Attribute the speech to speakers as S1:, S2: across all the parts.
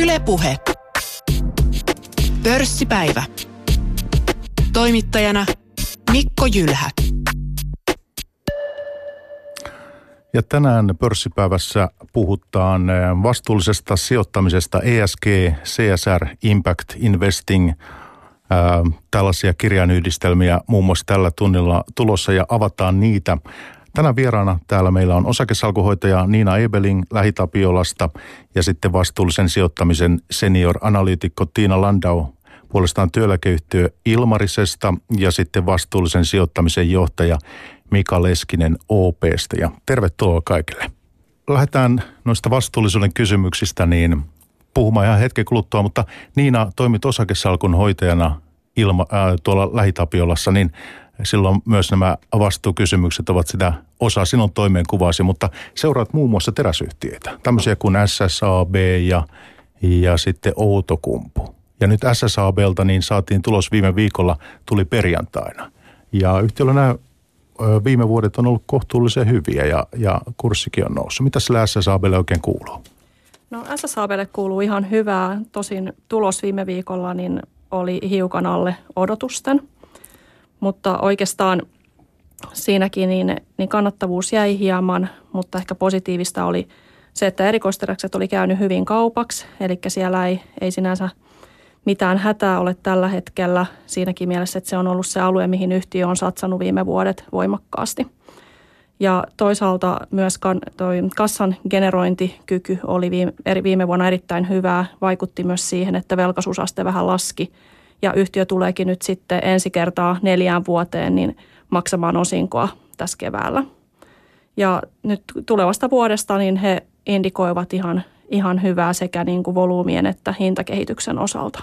S1: Ylepuhe. Pörssipäivä. Toimittajana Mikko Jylhä.
S2: Ja tänään pörssipäivässä puhutaan eh, vastuullisesta sijoittamisesta ESG, CSR, Impact Investing, eh, tällaisia kirjainyhdistelmiä muun muassa tällä tunnilla tulossa ja avataan niitä. Tänä vieraana täällä meillä on osakesalkuhoitaja Niina Ebeling Lähitapiolasta ja sitten vastuullisen sijoittamisen senior-analyytikko Tiina Landau puolestaan työeläkeyhtiö Ilmarisesta ja sitten vastuullisen sijoittamisen johtaja Mika Leskinen OPsta ja tervetuloa kaikille. Lähdetään noista vastuullisuuden kysymyksistä niin puhumaan ihan hetken kuluttua, mutta Niina toimit osakesalkun hoitajana ilma, ää, tuolla Lähitapiolassa, niin silloin myös nämä vastuukysymykset ovat sitä osa sinun toimenkuvasi, mutta seuraat muun muassa teräsyhtiöitä, tämmöisiä kuin SSAB ja, ja sitten Outokumpu. Ja nyt SSABlta niin saatiin tulos viime viikolla, tuli perjantaina. Ja yhtiöllä nämä viime vuodet on ollut kohtuullisen hyviä ja, ja kurssikin on noussut. Mitä sillä SSABlle oikein kuuluu?
S3: No SSABlle kuuluu ihan hyvää. Tosin tulos viime viikolla niin oli hiukan alle odotusten, mutta oikeastaan siinäkin niin, niin kannattavuus jäi hieman, mutta ehkä positiivista oli se, että erikoisteräkset oli käynyt hyvin kaupaksi, eli siellä ei, ei sinänsä – mitään hätää ole tällä hetkellä siinäkin mielessä, että se on ollut se alue, mihin yhtiö on satsannut viime vuodet voimakkaasti. Ja toisaalta myös toi kassan generointikyky oli viime, viime vuonna erittäin hyvää, vaikutti myös siihen, että velkaisuusaste vähän laski. Ja yhtiö tuleekin nyt sitten ensi kertaa neljään vuoteen niin maksamaan osinkoa tässä keväällä. Ja nyt tulevasta vuodesta niin he indikoivat ihan, ihan hyvää sekä niin kuin volyymien että hintakehityksen osalta.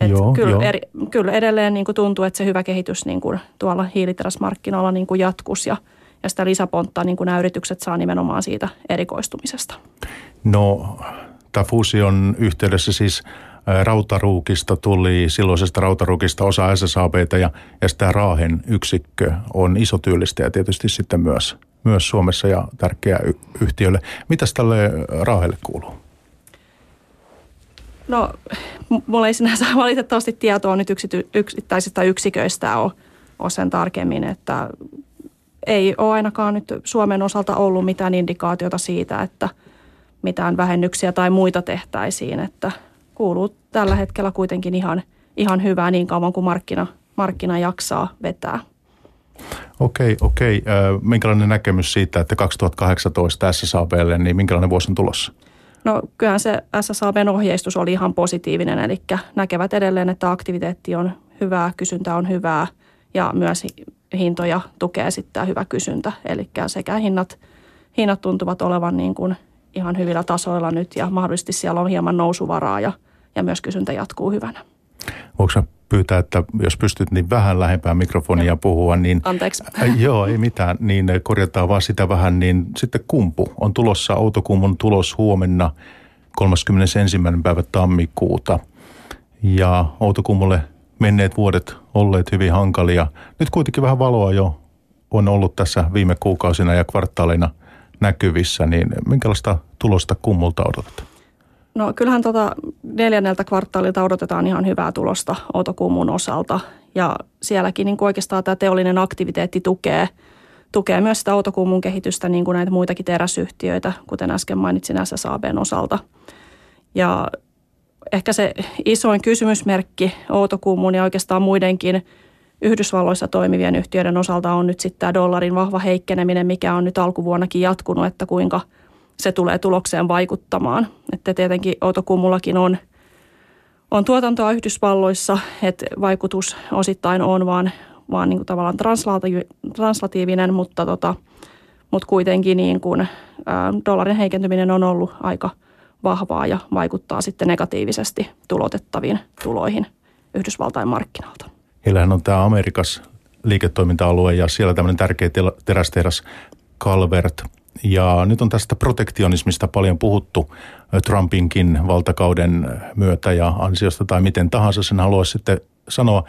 S3: Et joo, kyllä, joo. Eri, kyllä edelleen niin kuin tuntuu, että se hyvä kehitys niin kuin tuolla hiiliteräsmarkkinoilla niin kuin jatkus ja, ja sitä lisäponttaa niin kuin nämä yritykset saa nimenomaan siitä erikoistumisesta.
S2: No, tämä fuusion yhteydessä siis Rautaruukista tuli, silloisesta Rautaruukista osa SSABtä ja, ja sitä Raahen yksikkö on iso työllistäjä tietysti sitten myös, myös Suomessa ja tärkeä yhtiölle. Mitäs tälle Raahelle kuuluu?
S3: No, mulla ei sinänsä valitettavasti tietoa nyt yksity, yksittäisistä yksiköistä ole, ole sen tarkemmin, että ei ole ainakaan nyt Suomen osalta ollut mitään indikaatiota siitä, että mitään vähennyksiä tai muita tehtäisiin, että kuuluu tällä hetkellä kuitenkin ihan, ihan hyvää niin kauan kuin markkina, markkina jaksaa vetää.
S2: Okei, okei. Minkälainen näkemys siitä, että 2018 SSABlle, niin minkälainen vuosi on tulossa?
S3: No kyllähän se SSABn ohjeistus oli ihan positiivinen, eli näkevät edelleen, että aktiviteetti on hyvää, kysyntä on hyvää ja myös hintoja tukee sitten hyvä kysyntä. Eli sekä hinnat, hinnat tuntuvat olevan niin kuin ihan hyvillä tasoilla nyt ja mahdollisesti siellä on hieman nousuvaraa ja, ja myös kysyntä jatkuu hyvänä.
S2: Voiko pyytää, että jos pystyt niin vähän lähempää mikrofonia puhua, niin...
S3: Anteeksi.
S2: Äh, joo, ei mitään, niin korjataan vaan sitä vähän, niin sitten kumpu on tulossa, Outokummun tulos huomenna 31. päivä tammikuuta. Ja Outokummulle menneet vuodet olleet hyvin hankalia. Nyt kuitenkin vähän valoa jo on ollut tässä viime kuukausina ja kvartaalina näkyvissä, niin minkälaista tulosta kummulta odotetaan?
S3: No kyllähän tota neljänneltä kvartaalilta odotetaan ihan hyvää tulosta Outokummun osalta ja sielläkin niin oikeastaan tämä teollinen aktiviteetti tukee, tukee myös sitä Outokummun kehitystä niin kuin näitä muitakin teräsyhtiöitä, kuten äsken mainitsin SSABn osalta. Ja ehkä se isoin kysymysmerkki Outokummun ja oikeastaan muidenkin Yhdysvalloissa toimivien yhtiöiden osalta on nyt sitten tämä dollarin vahva heikkeneminen, mikä on nyt alkuvuonnakin jatkunut, että kuinka – se tulee tulokseen vaikuttamaan. Että tietenkin Outokummullakin on, on tuotantoa Yhdysvalloissa, että vaikutus osittain on vaan, vaan niin kuin tavallaan translatiivinen, mutta, tota, mutta kuitenkin niin kuin, dollarin heikentyminen on ollut aika vahvaa ja vaikuttaa sitten negatiivisesti tulotettaviin tuloihin Yhdysvaltain markkinoilta.
S2: Heillähän on tämä Amerikas liiketoiminta-alue ja siellä tämmöinen tärkeä terästehdas Calvert – ja nyt on tästä protektionismista paljon puhuttu Trumpinkin valtakauden myötä ja ansiosta tai miten tahansa sen haluaisi sitten sanoa.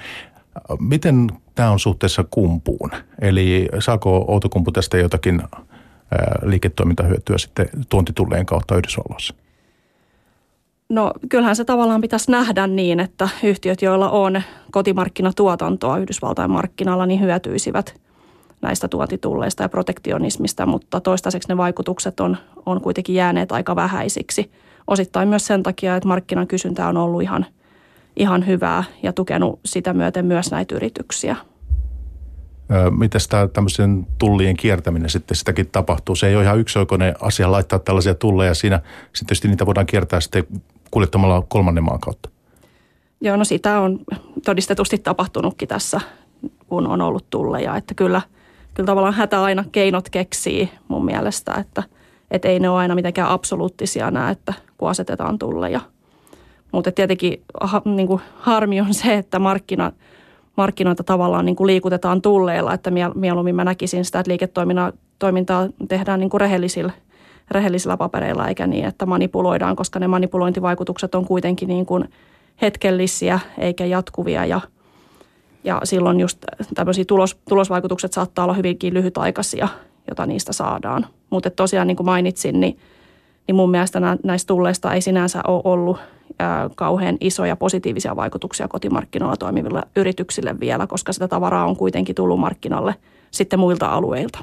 S2: Miten tämä on suhteessa kumpuun? Eli saako Outokumpu tästä jotakin liiketoimintahyötyä sitten tuontitulleen kautta Yhdysvalloissa?
S3: No kyllähän se tavallaan pitäisi nähdä niin, että yhtiöt, joilla on kotimarkkinatuotantoa Yhdysvaltain markkinalla, niin hyötyisivät näistä tuotitulleista ja protektionismista, mutta toistaiseksi ne vaikutukset on, on kuitenkin jääneet aika vähäisiksi. Osittain myös sen takia, että markkinan kysyntä on ollut ihan, ihan hyvää ja tukenut sitä myöten myös näitä yrityksiä.
S2: Miten tämä tämmöisen tullien kiertäminen sitten sitäkin tapahtuu? Se ei ole ihan yksioikoinen asia laittaa tällaisia tulleja. Siinä sitten tietysti niitä voidaan kiertää sitten kuljettamalla kolmannen maan kautta.
S3: Joo, no sitä on todistetusti tapahtunutkin tässä, kun on ollut tulleja. Että kyllä, kyllä tavallaan hätä aina keinot keksii mun mielestä, että, että ei ne ole aina mitenkään absoluuttisia nämä, että kun asetetaan tulleja. Mutta tietenkin ha, niin kuin harmi on se, että markkina, markkinoita tavallaan niin kuin liikutetaan tulleilla, että mieluummin mä näkisin sitä, että liiketoimintaa tehdään niin kuin rehellisillä – rehellisillä papereilla eikä niin, että manipuloidaan, koska ne manipulointivaikutukset on kuitenkin niin kuin hetkellisiä eikä jatkuvia ja, ja silloin just tämmöisiä tulos, tulosvaikutukset saattaa olla hyvinkin lyhytaikaisia, jota niistä saadaan. Mutta tosiaan niin kuin mainitsin, niin, niin mun mielestä näistä tulleista ei sinänsä ole ollut ää, kauhean isoja positiivisia vaikutuksia kotimarkkinoilla toimiville yrityksille vielä, koska sitä tavaraa on kuitenkin tullut markkinalle sitten muilta alueilta.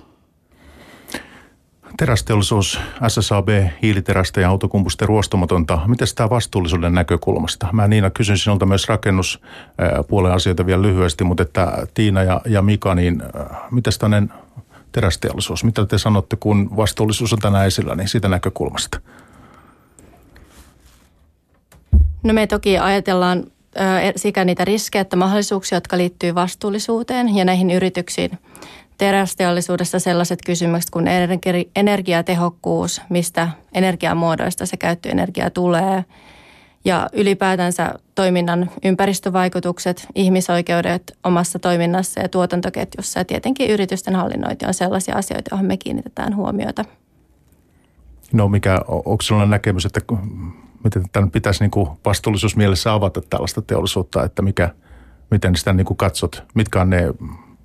S2: Terästeollisuus, SSAB, hiiliterästä ja autokumpusten ruostumatonta. Miten tämä vastuullisuuden näkökulmasta? Mä Niina kysyn sinulta myös rakennuspuolen asioita vielä lyhyesti, mutta että Tiina ja, ja Mika, niin miten tämmöinen terästeollisuus, mitä te sanotte, kun vastuullisuus on tänään esillä, niin siitä näkökulmasta?
S4: No me toki ajatellaan sekä niitä riskejä että mahdollisuuksia, jotka liittyy vastuullisuuteen ja näihin yrityksiin – terästeollisuudessa sellaiset kysymykset kuin energiatehokkuus, mistä energiamuodoista se käyttöenergia tulee ja ylipäätänsä toiminnan ympäristövaikutukset, ihmisoikeudet omassa toiminnassa ja tuotantoketjussa ja tietenkin yritysten hallinnointi on sellaisia asioita, joihin me kiinnitetään huomiota.
S2: No mikä, onko sinulla näkemys, että miten tämän pitäisi niin kuin vastuullisuusmielessä avata tällaista teollisuutta, että mikä, miten sitä niin kuin katsot, mitkä on ne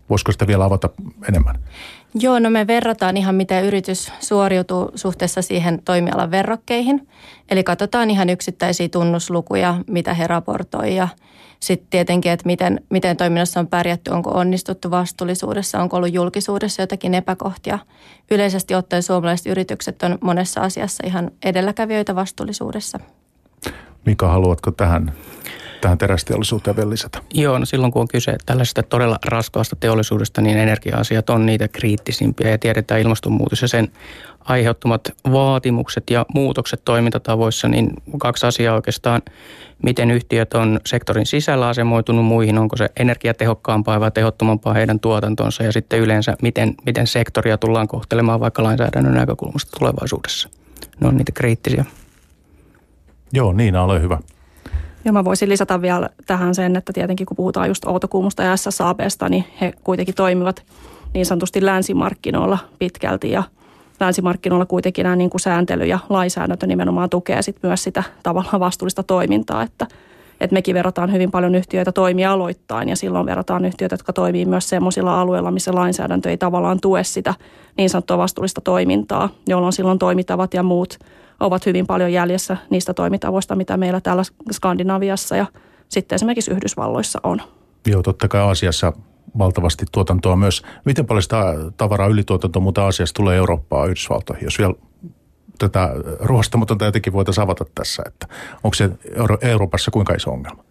S2: Voisiko sitä vielä avata enemmän?
S4: Joo, no me verrataan ihan miten yritys suoriutuu suhteessa siihen toimialan verrokkeihin. Eli katsotaan ihan yksittäisiä tunnuslukuja, mitä he raportoi ja sitten tietenkin, että miten, miten toiminnassa on pärjätty, onko onnistuttu vastuullisuudessa, onko ollut julkisuudessa jotakin epäkohtia. Yleisesti ottaen suomalaiset yritykset on monessa asiassa ihan edelläkävijöitä vastuullisuudessa.
S2: Mika, haluatko tähän tähän terästeollisuuteen vielä lisätä?
S5: Joo, no silloin kun on kyse tällaisesta todella raskaasta teollisuudesta, niin energia-asiat on niitä kriittisimpiä ja tiedetään ilmastonmuutos ja sen aiheuttamat vaatimukset ja muutokset toimintatavoissa, niin kaksi asiaa oikeastaan, miten yhtiöt on sektorin sisällä asemoitunut muihin, onko se energiatehokkaampaa vai tehottomampaa heidän tuotantonsa ja sitten yleensä miten, miten sektoria tullaan kohtelemaan vaikka lainsäädännön näkökulmasta tulevaisuudessa. Ne on niitä kriittisiä.
S2: Joo, niin ole hyvä.
S3: Ja mä voisin lisätä vielä tähän sen, että tietenkin kun puhutaan just Outokuumusta ja SSABsta, niin he kuitenkin toimivat niin sanotusti länsimarkkinoilla pitkälti. Ja länsimarkkinoilla kuitenkin nämä niin kuin sääntely ja lainsäädäntö nimenomaan tukee sit myös sitä tavallaan vastuullista toimintaa, että, että mekin verrataan hyvin paljon yhtiöitä toimialoittain ja silloin verrataan yhtiöitä, jotka toimii myös sellaisilla alueilla, missä lainsäädäntö ei tavallaan tue sitä niin sanottua vastuullista toimintaa, jolloin silloin toimitavat ja muut – ovat hyvin paljon jäljessä niistä toimintavoista, mitä meillä täällä Skandinaviassa ja sitten esimerkiksi Yhdysvalloissa on.
S2: Joo, totta kai Aasiassa valtavasti tuotantoa myös. Miten paljon sitä tavaraa ylituotantoa muuta Aasiassa tulee Eurooppaan Yhdysvaltoihin, jos vielä tätä ruostamatonta jotenkin voitaisiin avata tässä, että onko se Euro- Euroopassa kuinka iso ongelma?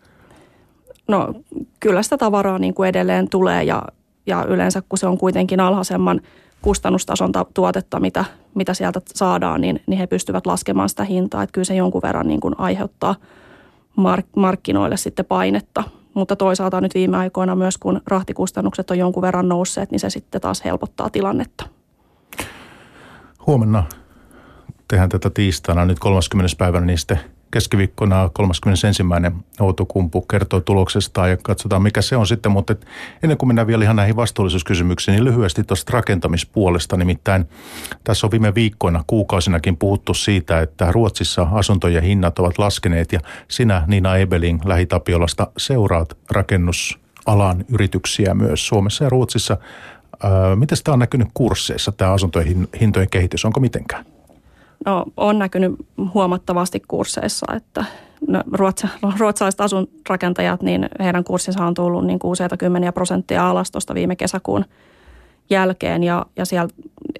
S3: No kyllä sitä tavaraa niin kuin edelleen tulee ja, ja yleensä kun se on kuitenkin alhaisemman kustannustason tuotetta, mitä, mitä sieltä saadaan, niin, niin he pystyvät laskemaan sitä hintaa. Että kyllä se jonkun verran niin kuin aiheuttaa mark- markkinoille sitten painetta. Mutta toisaalta nyt viime aikoina myös, kun rahtikustannukset on jonkun verran nousseet, niin se sitten taas helpottaa tilannetta.
S2: Huomenna tehdään tätä tiistaina nyt 30. päivänä, niin sitten keskiviikkona 31. Outokumpu kertoo tuloksesta ja katsotaan mikä se on sitten. Mutta ennen kuin mennään vielä ihan näihin vastuullisuuskysymyksiin, niin lyhyesti tuosta rakentamispuolesta. Nimittäin tässä on viime viikkoina, kuukausinakin puhuttu siitä, että Ruotsissa asuntojen hinnat ovat laskeneet ja sinä Nina Ebeling Lähitapiolasta seuraat rakennusalan yrityksiä myös Suomessa ja Ruotsissa. miten tämä on näkynyt kursseissa, tämä asuntojen hintojen kehitys? Onko mitenkään?
S3: No, on näkynyt huomattavasti kursseissa, että, no, ruotsa, ruotsalaiset asunrakentajat, niin heidän kurssinsa on tullut niin kuin useita kymmeniä prosenttia alas tuosta viime kesäkuun jälkeen. Ja, ja siellä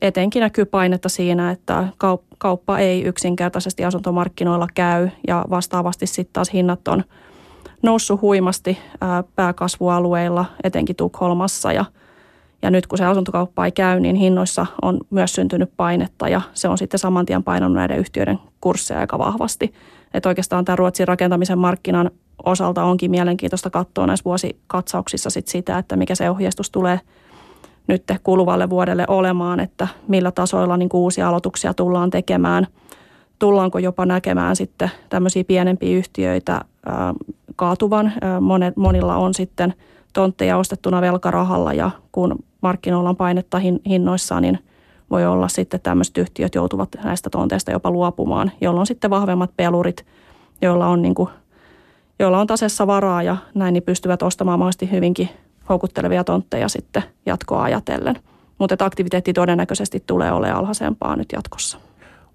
S3: etenkin näkyy painetta siinä, että kauppa ei yksinkertaisesti asuntomarkkinoilla käy ja vastaavasti sitten taas hinnat on noussut huimasti pääkasvualueilla, etenkin Tukholmassa ja – ja nyt kun se asuntokauppa ei käy, niin hinnoissa on myös syntynyt painetta ja se on sitten saman tien painanut näiden yhtiöiden kursseja aika vahvasti. Että oikeastaan tämä Ruotsin rakentamisen markkinan osalta onkin mielenkiintoista katsoa näissä vuosikatsauksissa sit sitä, että mikä se ohjeistus tulee nyt kuluvalle vuodelle olemaan, että millä tasoilla niin uusia aloituksia tullaan tekemään. Tullaanko jopa näkemään sitten tämmöisiä pienempiä yhtiöitä kaatuvan. monilla on sitten tontteja ostettuna velkarahalla ja kun markkinoilla on painetta hinnoissaan, niin voi olla sitten tämmöiset yhtiöt joutuvat näistä tonteista jopa luopumaan, jolloin sitten vahvemmat pelurit, joilla on, niin kuin, joilla on tasessa varaa ja näin, niin pystyvät ostamaan mahdollisesti hyvinkin houkuttelevia tontteja sitten jatkoa ajatellen. Mutta aktiviteetti todennäköisesti tulee olemaan alhaisempaa nyt jatkossa.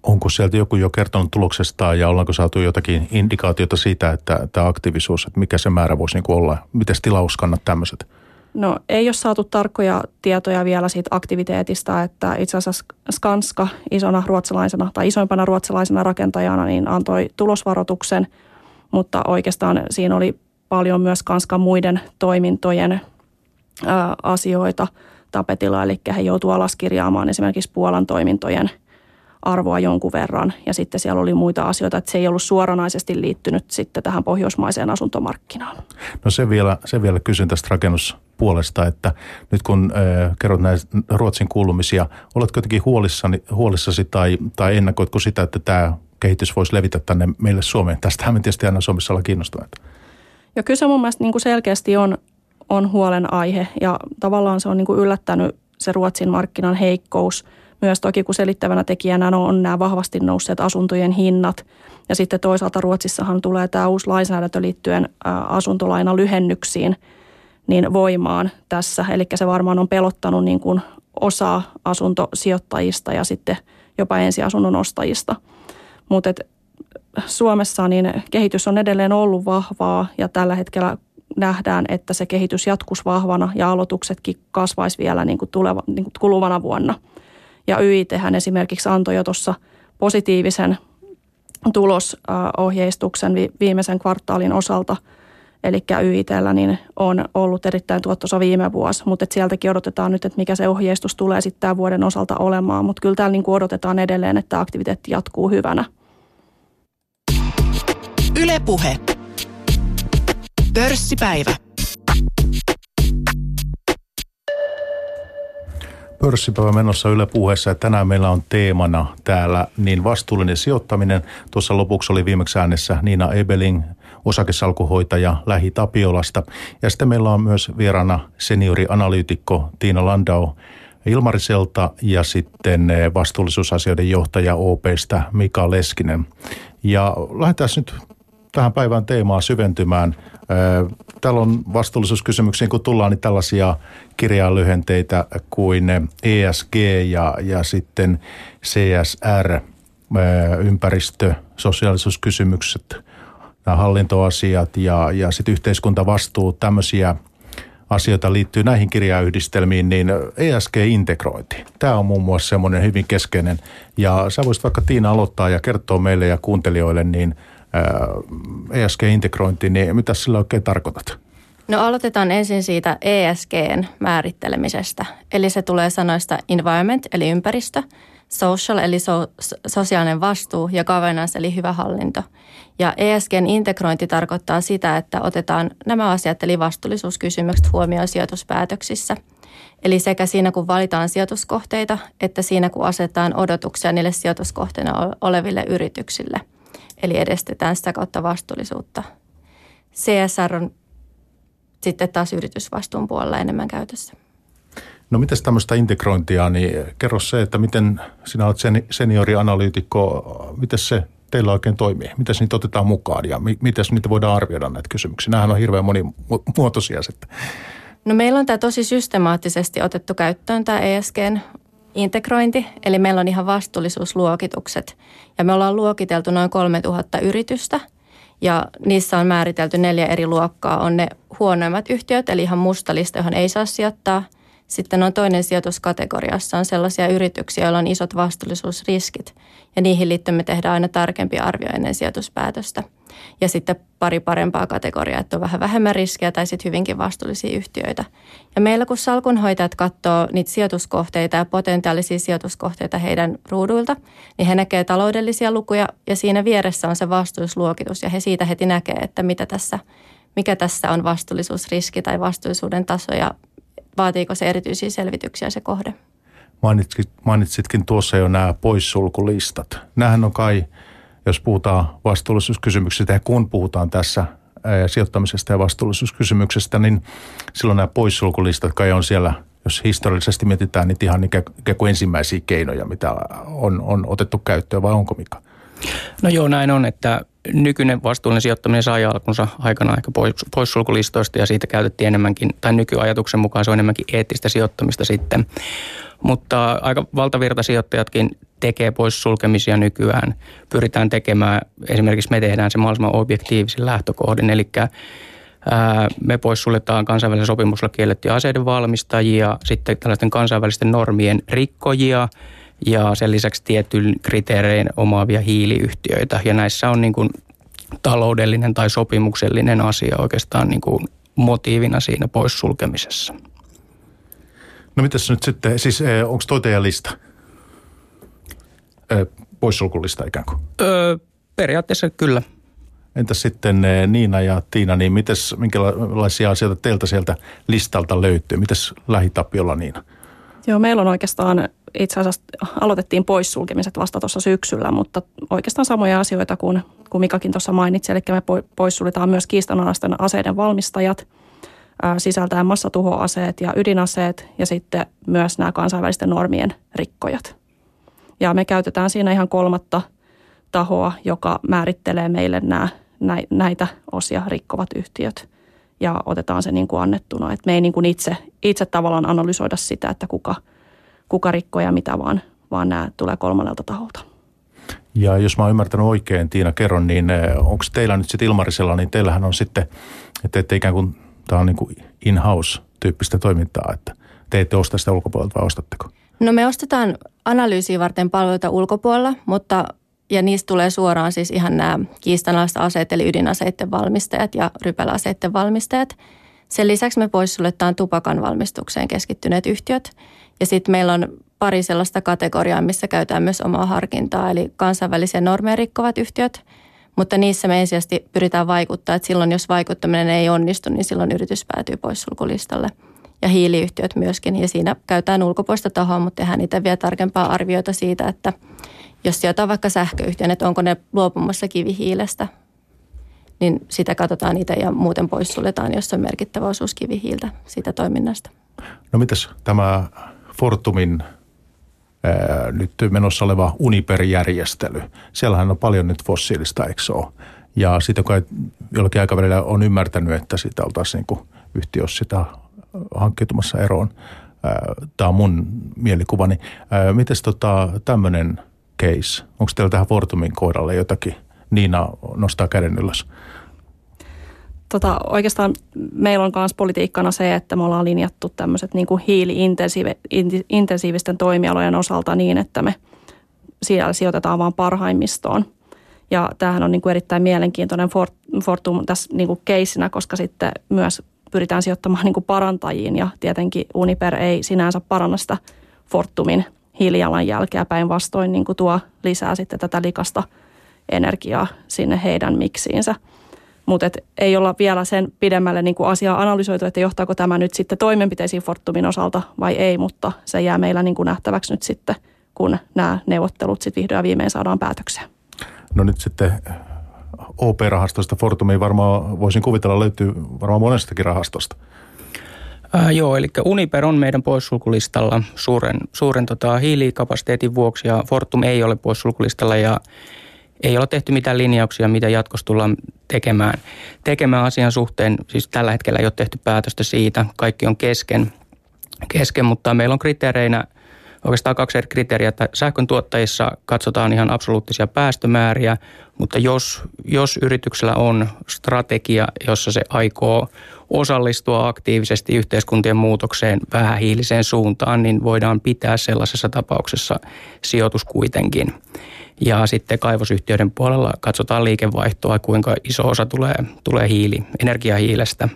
S2: Onko sieltä joku jo kertonut tuloksestaan ja ollaanko saatu jotakin indikaatiota siitä, että tämä aktiivisuus, että mikä se määrä voisi niin olla? Miten tilauskannat tämmöiset?
S3: No ei ole saatu tarkkoja tietoja vielä siitä aktiviteetista, että itse asiassa Skanska isona ruotsalaisena tai isoimpana ruotsalaisena rakentajana niin antoi tulosvaroituksen, mutta oikeastaan siinä oli paljon myös Skanskan muiden toimintojen asioita tapetilla, eli he joutuivat alaskirjaamaan esimerkiksi Puolan toimintojen – arvoa jonkun verran. Ja sitten siellä oli muita asioita, että se ei ollut suoranaisesti liittynyt sitten tähän pohjoismaiseen asuntomarkkinaan.
S2: No se vielä, se vielä kysyn tästä rakennuspuolesta, että nyt kun äh, kerrot näistä Ruotsin kuulumisia, oletko jotenkin huolissasi, huolissasi tai, tai ennakoitko sitä, että tämä kehitys voisi levitä tänne meille Suomeen? Tästähän me tietysti aina Suomessa ollaan kiinnostuneita.
S3: Ja kyllä se mun mielestä niin kuin selkeästi on, on huolenaihe ja tavallaan se on niin kuin yllättänyt se Ruotsin markkinan heikkous – myös toki kun selittävänä tekijänä on nämä vahvasti nousseet asuntojen hinnat. Ja sitten toisaalta Ruotsissahan tulee tämä uusi lainsäädäntö liittyen asuntolaina lyhennyksiin niin voimaan tässä. Eli se varmaan on pelottanut niin kuin osa asuntosijoittajista ja sitten jopa ensiasunnon ostajista. Mutta Suomessa niin kehitys on edelleen ollut vahvaa ja tällä hetkellä nähdään, että se kehitys jatkuisi vahvana ja aloituksetkin kasvaisi vielä niin kuin tuleva, niin kuin kuluvana vuonna – ja YIThän esimerkiksi antoi jo tuossa positiivisen tulosohjeistuksen viimeisen kvartaalin osalta. Eli YITllä niin on ollut erittäin tuottosa viime vuosi, mutta sieltäkin odotetaan nyt, että mikä se ohjeistus tulee sitten tämän vuoden osalta olemaan. Mutta kyllä täällä niin odotetaan edelleen, että aktiviteetti jatkuu hyvänä.
S1: Ylepuhe. Pörssipäivä.
S2: Pörssipäivä menossa Yle puheessa ja tänään meillä on teemana täällä niin vastuullinen sijoittaminen. Tuossa lopuksi oli viimeksi äänessä Niina Ebeling, osakesalkuhoitaja Lähi Tapiolasta. Ja sitten meillä on myös vieraana seniorianalyytikko Tiina Landau Ilmariselta ja sitten eh, vastuullisuusasioiden johtaja OPstä Mika Leskinen. Ja lähdetään nyt tähän päivän teemaan syventymään. Täällä on vastuullisuuskysymyksiin, kun tullaan, niin tällaisia kirjainlyhenteitä kuin ESG ja, ja sitten CSR, ympäristö, sosiaalisuuskysymykset, nämä hallintoasiat ja, ja sitten yhteiskuntavastuu, tämmöisiä asioita liittyy näihin kirjayhdistelmiin, niin ESG-integrointi. Tämä on muun muassa semmoinen hyvin keskeinen. Ja sä voisit vaikka Tiina aloittaa ja kertoa meille ja kuuntelijoille, niin – ESG-integrointi, niin mitä sillä oikein tarkoitat?
S4: No aloitetaan ensin siitä ESGn määrittelemisestä. Eli se tulee sanoista environment eli ympäristö, social eli so, sosiaalinen vastuu ja governance eli hyvä hallinto. Ja ESGn integrointi tarkoittaa sitä, että otetaan nämä asiat eli vastuullisuuskysymykset huomioon sijoituspäätöksissä. Eli sekä siinä kun valitaan sijoituskohteita, että siinä kun asetetaan odotuksia niille sijoituskohteena oleville yrityksille – Eli edestetään sitä kautta vastuullisuutta. CSR on sitten taas yritysvastuun puolella enemmän käytössä.
S2: No miten tämmöistä integrointia, niin kerro se, että miten sinä olet seniorianalyytikko, miten se teillä oikein toimii? Miten niitä otetaan mukaan ja miten niitä voidaan arvioida näitä kysymyksiä? Nämähän on hirveän monimuotoisia sitten.
S4: No meillä on tämä tosi systemaattisesti otettu käyttöön tämä ESGn integrointi, eli meillä on ihan vastuullisuusluokitukset. Ja me ollaan luokiteltu noin 3000 yritystä. Ja niissä on määritelty neljä eri luokkaa. On ne huonoimmat yhtiöt, eli ihan musta lista, johon ei saa sijoittaa. Sitten on toinen sijoituskategoriassa on sellaisia yrityksiä, joilla on isot vastuullisuusriskit. Ja niihin liittyen me tehdään aina tarkempi arvio ennen sijoituspäätöstä. Ja sitten pari parempaa kategoriaa, että on vähän vähemmän riskejä tai sitten hyvinkin vastuullisia yhtiöitä. Ja meillä kun salkunhoitajat katsoo niitä sijoituskohteita ja potentiaalisia sijoituskohteita heidän ruuduilta, niin he näkee taloudellisia lukuja ja siinä vieressä on se vastuullisuusluokitus ja he siitä heti näkee, että mitä tässä, mikä tässä on vastuullisuusriski tai vastuullisuuden taso ja vaatiiko se erityisiä selvityksiä se kohde.
S2: Mainitsit, mainitsitkin tuossa jo nämä poissulkulistat. Nämähän on kai, jos puhutaan vastuullisuuskysymyksistä ja kun puhutaan tässä sijoittamisesta ja vastuullisuuskysymyksestä, niin silloin nämä poissulkulistat kai on siellä, jos historiallisesti mietitään, niin ihan ikään kuin ensimmäisiä keinoja, mitä on, on otettu käyttöön, vai onko Mika?
S5: No joo, näin on, että nykyinen vastuullinen sijoittaminen sai alkunsa aikanaan ehkä pois, poissulkulistoista ja siitä käytettiin enemmänkin, tai nykyajatuksen mukaan se on enemmänkin eettistä sijoittamista sitten. Mutta aika valtavirta sijoittajatkin tekee poissulkemisia nykyään. Pyritään tekemään, esimerkiksi me tehdään se mahdollisimman objektiivisin lähtökohdin, eli me poissuljetaan kansainvälisen sopimuslla kiellettyjä aseiden valmistajia, sitten tällaisten kansainvälisten normien rikkojia – ja sen lisäksi tietyn kriteerein omaavia hiiliyhtiöitä. Ja näissä on niin kuin taloudellinen tai sopimuksellinen asia oikeastaan niin kuin motiivina siinä poissulkemisessa.
S2: No mitäs nyt sitten, siis eh, onko toi teidän lista? Eh, poissulkulista ikään kuin?
S5: Öö, periaatteessa kyllä.
S2: Entäs sitten eh, Niina ja Tiina, niin mites, minkälaisia asioita teiltä sieltä listalta löytyy? Mites lähitapiolla Niina?
S3: Joo, meillä on oikeastaan itse asiassa aloitettiin poissulkemiset vasta tuossa syksyllä, mutta oikeastaan samoja asioita kuin, kuin Mikakin tuossa mainitsi. Eli me poissuljetaan myös kiistanalaisten aseiden valmistajat, sisältäen massatuhoaseet ja ydinaseet ja sitten myös nämä kansainvälisten normien rikkojat. Ja me käytetään siinä ihan kolmatta tahoa, joka määrittelee meille nämä, näitä osia rikkovat yhtiöt ja otetaan se niin kuin annettuna. Et me ei niin kuin itse, itse tavallaan analysoida sitä, että kuka, kuka rikkoo ja mitä, vaan, vaan nämä tulee kolmannelta taholta.
S2: Ja jos mä oon ymmärtänyt oikein, Tiina, kerron, niin eh, onko teillä nyt sitten Ilmarisella, niin teillähän on sitten, että ette ikään kuin, tämä on niin kuin in-house-tyyppistä toimintaa, että te ette osta sitä ulkopuolelta vai ostatteko?
S4: No me ostetaan analyysiä varten palveluita ulkopuolella, mutta ja niistä tulee suoraan siis ihan nämä kiistanalaiset aseet, eli ydinaseiden valmistajat ja rypäläaseiden valmistajat. Sen lisäksi me poissuljetaan tupakan valmistukseen keskittyneet yhtiöt. Ja sitten meillä on pari sellaista kategoriaa, missä käytetään myös omaa harkintaa, eli kansainvälisiä normeja rikkovat yhtiöt. Mutta niissä me ensisijaisesti pyritään vaikuttaa, että silloin jos vaikuttaminen ei onnistu, niin silloin yritys päätyy poissulkulistalle. Ja hiiliyhtiöt myöskin, ja siinä käytetään ulkopuolista tahoa, mutta tehdään niitä vielä tarkempaa arvioita siitä, että jos sijoitetaan vaikka sähköyhtiön, että onko ne luopumassa kivihiilestä, niin sitä katsotaan niitä ja muuten poissuljetaan, jos on merkittävä osuus kivihiiltä siitä toiminnasta.
S2: No mitäs tämä Fortumin ää, nyt menossa oleva Uniper-järjestely? Siellähän on paljon nyt fossiilista, eikö ole? Ja sitten kun jollakin aikavälillä on ymmärtänyt, että sitä oltaisiin niin yhtiössä sitä hankkiutumassa eroon. Tämä on mun mielikuvani. Miten tota, tämmöinen – case? Onko teillä tähän Fortumin kohdalle jotakin? Niina nostaa käden ylös.
S3: Tota, oikeastaan meillä on myös politiikkana se, että me ollaan linjattu tämmöiset niin hiili-intensiivisten toimialojen osalta niin, että me siellä sijoitetaan vaan parhaimmistoon. Ja tämähän on niin kuin erittäin mielenkiintoinen Fortum tässä niin kuin keissinä, koska sitten myös pyritään sijoittamaan niin kuin parantajiin ja tietenkin Uniper ei sinänsä paranna sitä Fortumin hiilijalanjälkeä päinvastoin niin kuin tuo lisää sitten tätä likasta energiaa sinne heidän miksiinsä. Mutta ei olla vielä sen pidemmälle niin kuin asiaa analysoitu, että johtaako tämä nyt sitten toimenpiteisiin Fortumin osalta vai ei, mutta se jää meillä niin kuin nähtäväksi nyt sitten, kun nämä neuvottelut sitten vihdoin ja viimein saadaan päätökseen.
S2: No nyt sitten OP-rahastosta Fortumiin varmaan voisin kuvitella löytyy varmaan monestakin rahastosta.
S5: Ää, joo, eli Uniper on meidän poissulkulistalla suuren, suuren tota, hiilikapasiteetin vuoksi ja Fortum ei ole poissulkulistalla ja ei ole tehty mitään linjauksia, mitä jatkossa tullaan tekemään, tekemään asian suhteen. Siis tällä hetkellä ei ole tehty päätöstä siitä, kaikki on kesken, kesken mutta meillä on kriteereinä oikeastaan kaksi eri kriteeriä, että sähkön tuottajissa katsotaan ihan absoluuttisia päästömääriä, mutta jos, jos yrityksellä on strategia, jossa se aikoo osallistua aktiivisesti yhteiskuntien muutokseen vähähiiliseen suuntaan, niin voidaan pitää sellaisessa tapauksessa sijoitus kuitenkin. Ja sitten kaivosyhtiöiden puolella katsotaan liikevaihtoa, kuinka iso osa tulee, tulee hiili, energiahiilestä.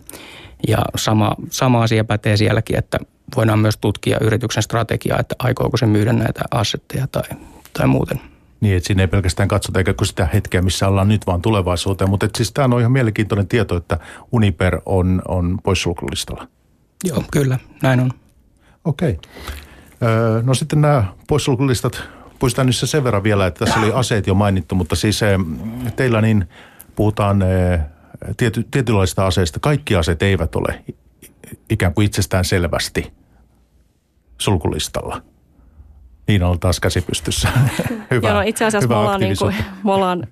S5: Ja sama, sama asia pätee sielläkin, että voidaan myös tutkia yrityksen strategiaa, että aikooko se myydä näitä assetteja tai, tai muuten.
S2: Niin, että siinä ei pelkästään katsota eikä sitä hetkeä, missä ollaan nyt, vaan tulevaisuuteen. Mutta siis tämä on ihan mielenkiintoinen tieto, että Uniper on, on poissulkulistalla.
S5: Joo, kyllä, näin on.
S2: Okei. Okay. no sitten nämä poissulkulistat, nyt sen verran vielä, että tässä oli aseet jo mainittu, mutta siis teillä niin puhutaan tiety, tietynlaista aseista. Kaikki aseet eivät ole ikään kuin itsestään selvästi sulkulistalla. Niin on taas käsi pystyssä.
S3: hyvä, Joo, no itse asiassa me ollaan, niin kuin, me, ollaan,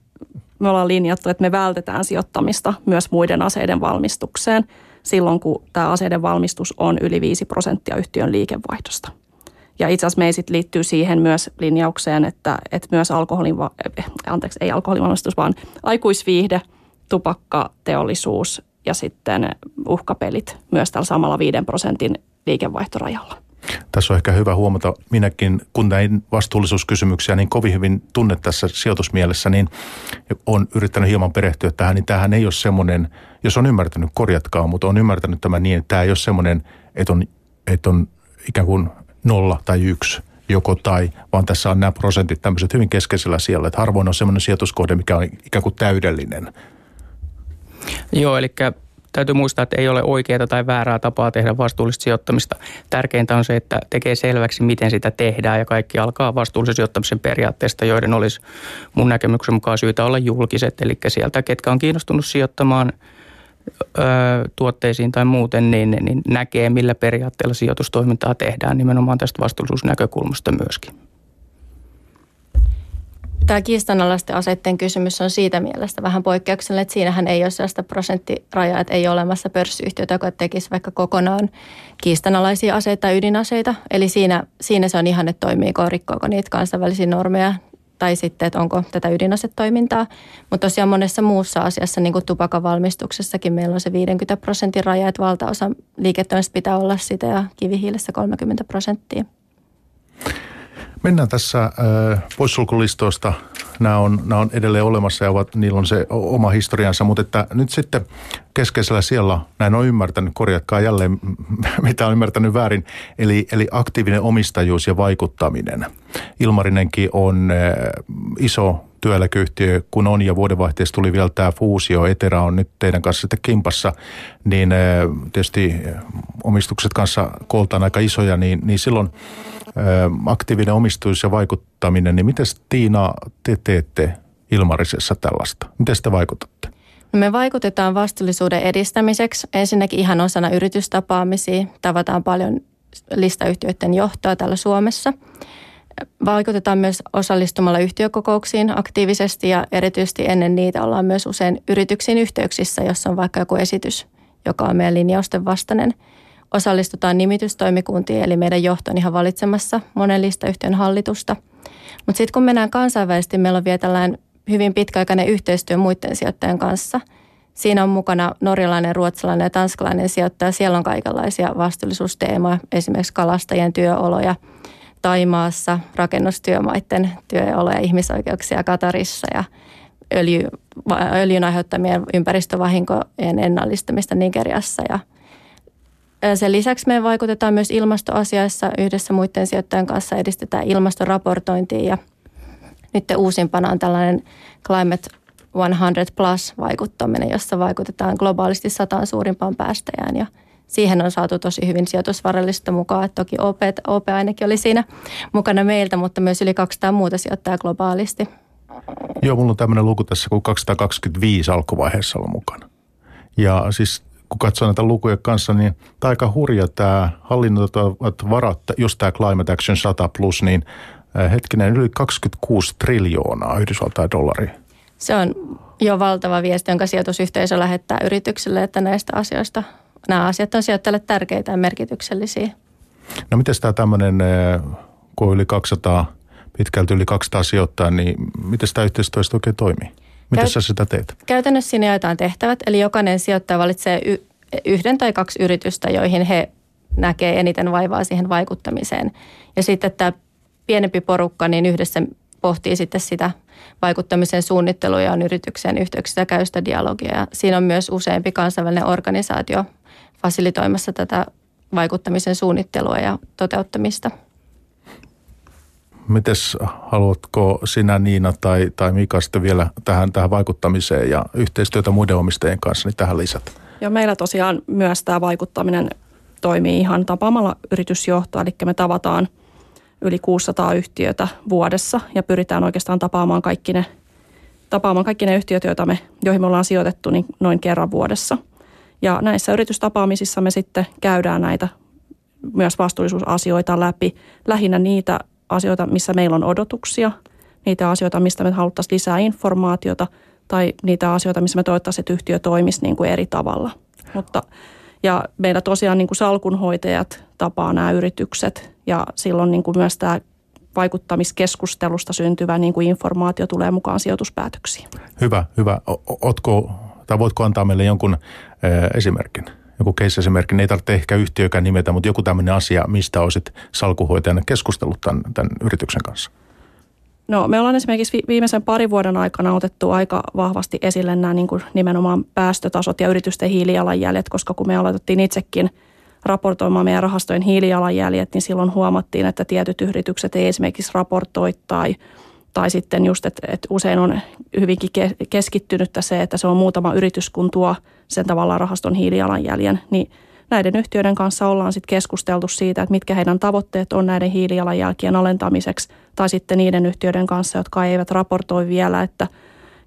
S3: me ollaan linjattu, että me vältetään sijoittamista myös muiden aseiden valmistukseen silloin, kun tämä aseiden valmistus on yli 5 prosenttia yhtiön liikevaihdosta. Ja itse asiassa meistä liittyy siihen myös linjaukseen, että, että myös alkoholin, anteeksi, ei alkoholivalmistus, vaan aikuisviihde, tupakka, teollisuus ja sitten uhkapelit myös tällä samalla 5 prosentin liikevaihtorajalla.
S2: Tässä on ehkä hyvä huomata, minäkin kun näin vastuullisuuskysymyksiä niin kovin hyvin tunnet tässä sijoitusmielessä, niin on yrittänyt hieman perehtyä tähän, niin tämähän ei ole semmoinen, jos on ymmärtänyt, korjatkaa, mutta on ymmärtänyt tämä niin, että tämä ei ole semmoinen, että on, että on ikään kuin nolla tai yksi joko tai, vaan tässä on nämä prosentit tämmöiset hyvin keskeisellä siellä, että harvoin on semmoinen sijoituskohde, mikä on ikään kuin täydellinen.
S5: Joo, eli täytyy muistaa, että ei ole oikeaa tai väärää tapaa tehdä vastuullista sijoittamista. Tärkeintä on se, että tekee selväksi, miten sitä tehdään ja kaikki alkaa vastuullisen sijoittamisen periaatteesta, joiden olisi mun näkemyksen mukaan syytä olla julkiset. Eli sieltä, ketkä on kiinnostunut sijoittamaan tuotteisiin tai muuten, niin, niin näkee, millä periaatteella sijoitustoimintaa tehdään nimenomaan tästä vastuullisuusnäkökulmasta myöskin.
S4: Tämä kiistanalaisten aseiden kysymys on siitä mielestä vähän poikkeuksellinen, että siinähän ei ole sellaista prosenttirajaa, että ei ole olemassa pörssiyhtiötä, joka tekisi vaikka kokonaan kiistanalaisia aseita tai ydinaseita. Eli siinä, siinä se on ihan, että toimiiko, rikkoako niitä kansainvälisiä normeja tai sitten, että onko tätä ydinasetoimintaa. Mutta tosiaan monessa muussa asiassa, niin kuin tupakan valmistuksessakin, meillä on se 50 prosentin raja, että valtaosa liiketoiminnasta pitää olla sitä ja kivihiilessä 30 prosenttia.
S2: Mennään tässä äh, poissulkulistoista. Nämä on, nämä on edelleen olemassa ja ovat, niillä on se oma historiansa, mutta että nyt sitten keskeisellä siellä, näin on ymmärtänyt, korjatkaa jälleen, mitä on ymmärtänyt väärin, eli, eli aktiivinen omistajuus ja vaikuttaminen. Ilmarinenkin on äh, iso työeläkeyhtiö, kun on ja vuodenvaihteessa tuli vielä tämä fuusio, Etera on nyt teidän kanssa sitten kimpassa, niin äh, tietysti omistukset kanssa kooltaan aika isoja, niin, niin silloin – aktiivinen omistuus ja vaikuttaminen, niin miten Tiina te teette Ilmarisessa tällaista? Miten te vaikutatte?
S4: No me vaikutetaan vastuullisuuden edistämiseksi. Ensinnäkin ihan osana yritystapaamisia. Tavataan paljon listayhtiöiden johtoa täällä Suomessa. Vaikutetaan myös osallistumalla yhtiökokouksiin aktiivisesti ja erityisesti ennen niitä ollaan myös usein yrityksiin yhteyksissä, jossa on vaikka joku esitys, joka on meidän linjausten vastainen – osallistutaan nimitystoimikuntiin, eli meidän johto on ihan valitsemassa monen listayhtiön hallitusta. Mutta sitten kun mennään kansainvälisesti, meillä on vielä tällainen hyvin pitkäaikainen yhteistyö muiden sijoittajien kanssa. Siinä on mukana norjalainen, ruotsalainen ja tanskalainen sijoittaja. Siellä on kaikenlaisia vastuullisuusteemoja, esimerkiksi kalastajien työoloja Taimaassa, rakennustyömaiden työoloja, ihmisoikeuksia Katarissa ja öljy, öljyn aiheuttamien ympäristövahinkojen ennallistamista Nigeriassa. Ja – sen lisäksi me vaikutetaan myös ilmastoasiassa yhdessä muiden sijoittajien kanssa edistetään ilmastoraportointia ja nyt uusimpana on tällainen Climate 100 Plus vaikuttaminen, jossa vaikutetaan globaalisti sataan suurimpaan päästäjään ja siihen on saatu tosi hyvin sijoitusvarallista mukaan. Että toki OP, OP ainakin oli siinä mukana meiltä, mutta myös yli 200 muuta sijoittajaa globaalisti.
S2: Joo, mulla on tämmöinen luku tässä, kun 225 alkuvaiheessa ollut mukana. Ja siis kun katsoo näitä lukuja kanssa, niin tämä aika hurja tämä hallinnoitavat varat, jos tämä Climate Action 100 plus, niin hetkinen yli 26 triljoonaa Yhdysvaltain dollaria.
S4: Se on jo valtava viesti, jonka sijoitusyhteisö lähettää yrityksille, että näistä asioista, nämä asiat on sijoittajille tärkeitä ja merkityksellisiä.
S2: No miten tämä tämmöinen kun on yli 200, pitkälti yli 200 sijoittaa, niin miten tämä yhteistyö oikein toimii? Miten Käyt- sä sitä teet?
S4: Käytännössä siinä jaetaan tehtävät, eli jokainen sijoittaja valitsee y- yhden tai kaksi yritystä, joihin he näkee eniten vaivaa siihen vaikuttamiseen. Ja sitten tämä pienempi porukka niin yhdessä pohtii sitten sitä vaikuttamisen suunnittelua ja on yritykseen yhteyksissä käy sitä dialogia. Ja siinä on myös useampi kansainvälinen organisaatio fasilitoimassa tätä vaikuttamisen suunnittelua ja toteuttamista.
S2: Mites haluatko sinä Niina tai, tai Mika sitten vielä tähän, tähän vaikuttamiseen ja yhteistyötä muiden omistajien kanssa niin tähän lisätä?
S3: Joo, meillä tosiaan myös tämä vaikuttaminen toimii ihan tapaamalla yritysjohtoa, eli me tavataan yli 600 yhtiötä vuodessa ja pyritään oikeastaan tapaamaan kaikki ne, tapaamaan kaikki ne yhtiöt, joita me, joihin me ollaan sijoitettu niin noin kerran vuodessa. Ja näissä yritystapaamisissa me sitten käydään näitä myös vastuullisuusasioita läpi, lähinnä niitä asioita, missä meillä on odotuksia, niitä asioita, mistä me haluttaisiin lisää informaatiota tai niitä asioita, missä me toivottaisiin, että yhtiö toimisi niin kuin eri tavalla. Mutta ja meillä tosiaan niin kuin salkunhoitajat tapaa nämä yritykset ja silloin niin kuin myös tämä vaikuttamiskeskustelusta syntyvä niin kuin informaatio tulee mukaan sijoituspäätöksiin.
S2: Hyvä, hyvä. Otko, tai voitko antaa meille jonkun äh, esimerkin? Joku case-esimerkin, ei tarvitse ehkä yhtiökään nimetä, mutta joku tämmöinen asia, mistä olisit salkuhoitajana keskustellut tämän, tämän yrityksen kanssa?
S3: No me ollaan esimerkiksi viimeisen parin vuoden aikana otettu aika vahvasti esille nämä niin kuin nimenomaan päästötasot ja yritysten hiilijalanjäljet, koska kun me aloitettiin itsekin raportoimaan meidän rahastojen hiilijalanjäljet, niin silloin huomattiin, että tietyt yritykset ei esimerkiksi raportoi tai, tai sitten just, että, että usein on hyvinkin keskittynyttä se, että se on muutama yritys, kun tuo sen tavallaan rahaston hiilijalanjäljen, niin – näiden yhtiöiden kanssa ollaan sitten keskusteltu siitä, että mitkä heidän tavoitteet on näiden hiilijalanjälkien alentamiseksi, tai sitten niiden yhtiöiden kanssa, jotka eivät raportoi vielä, että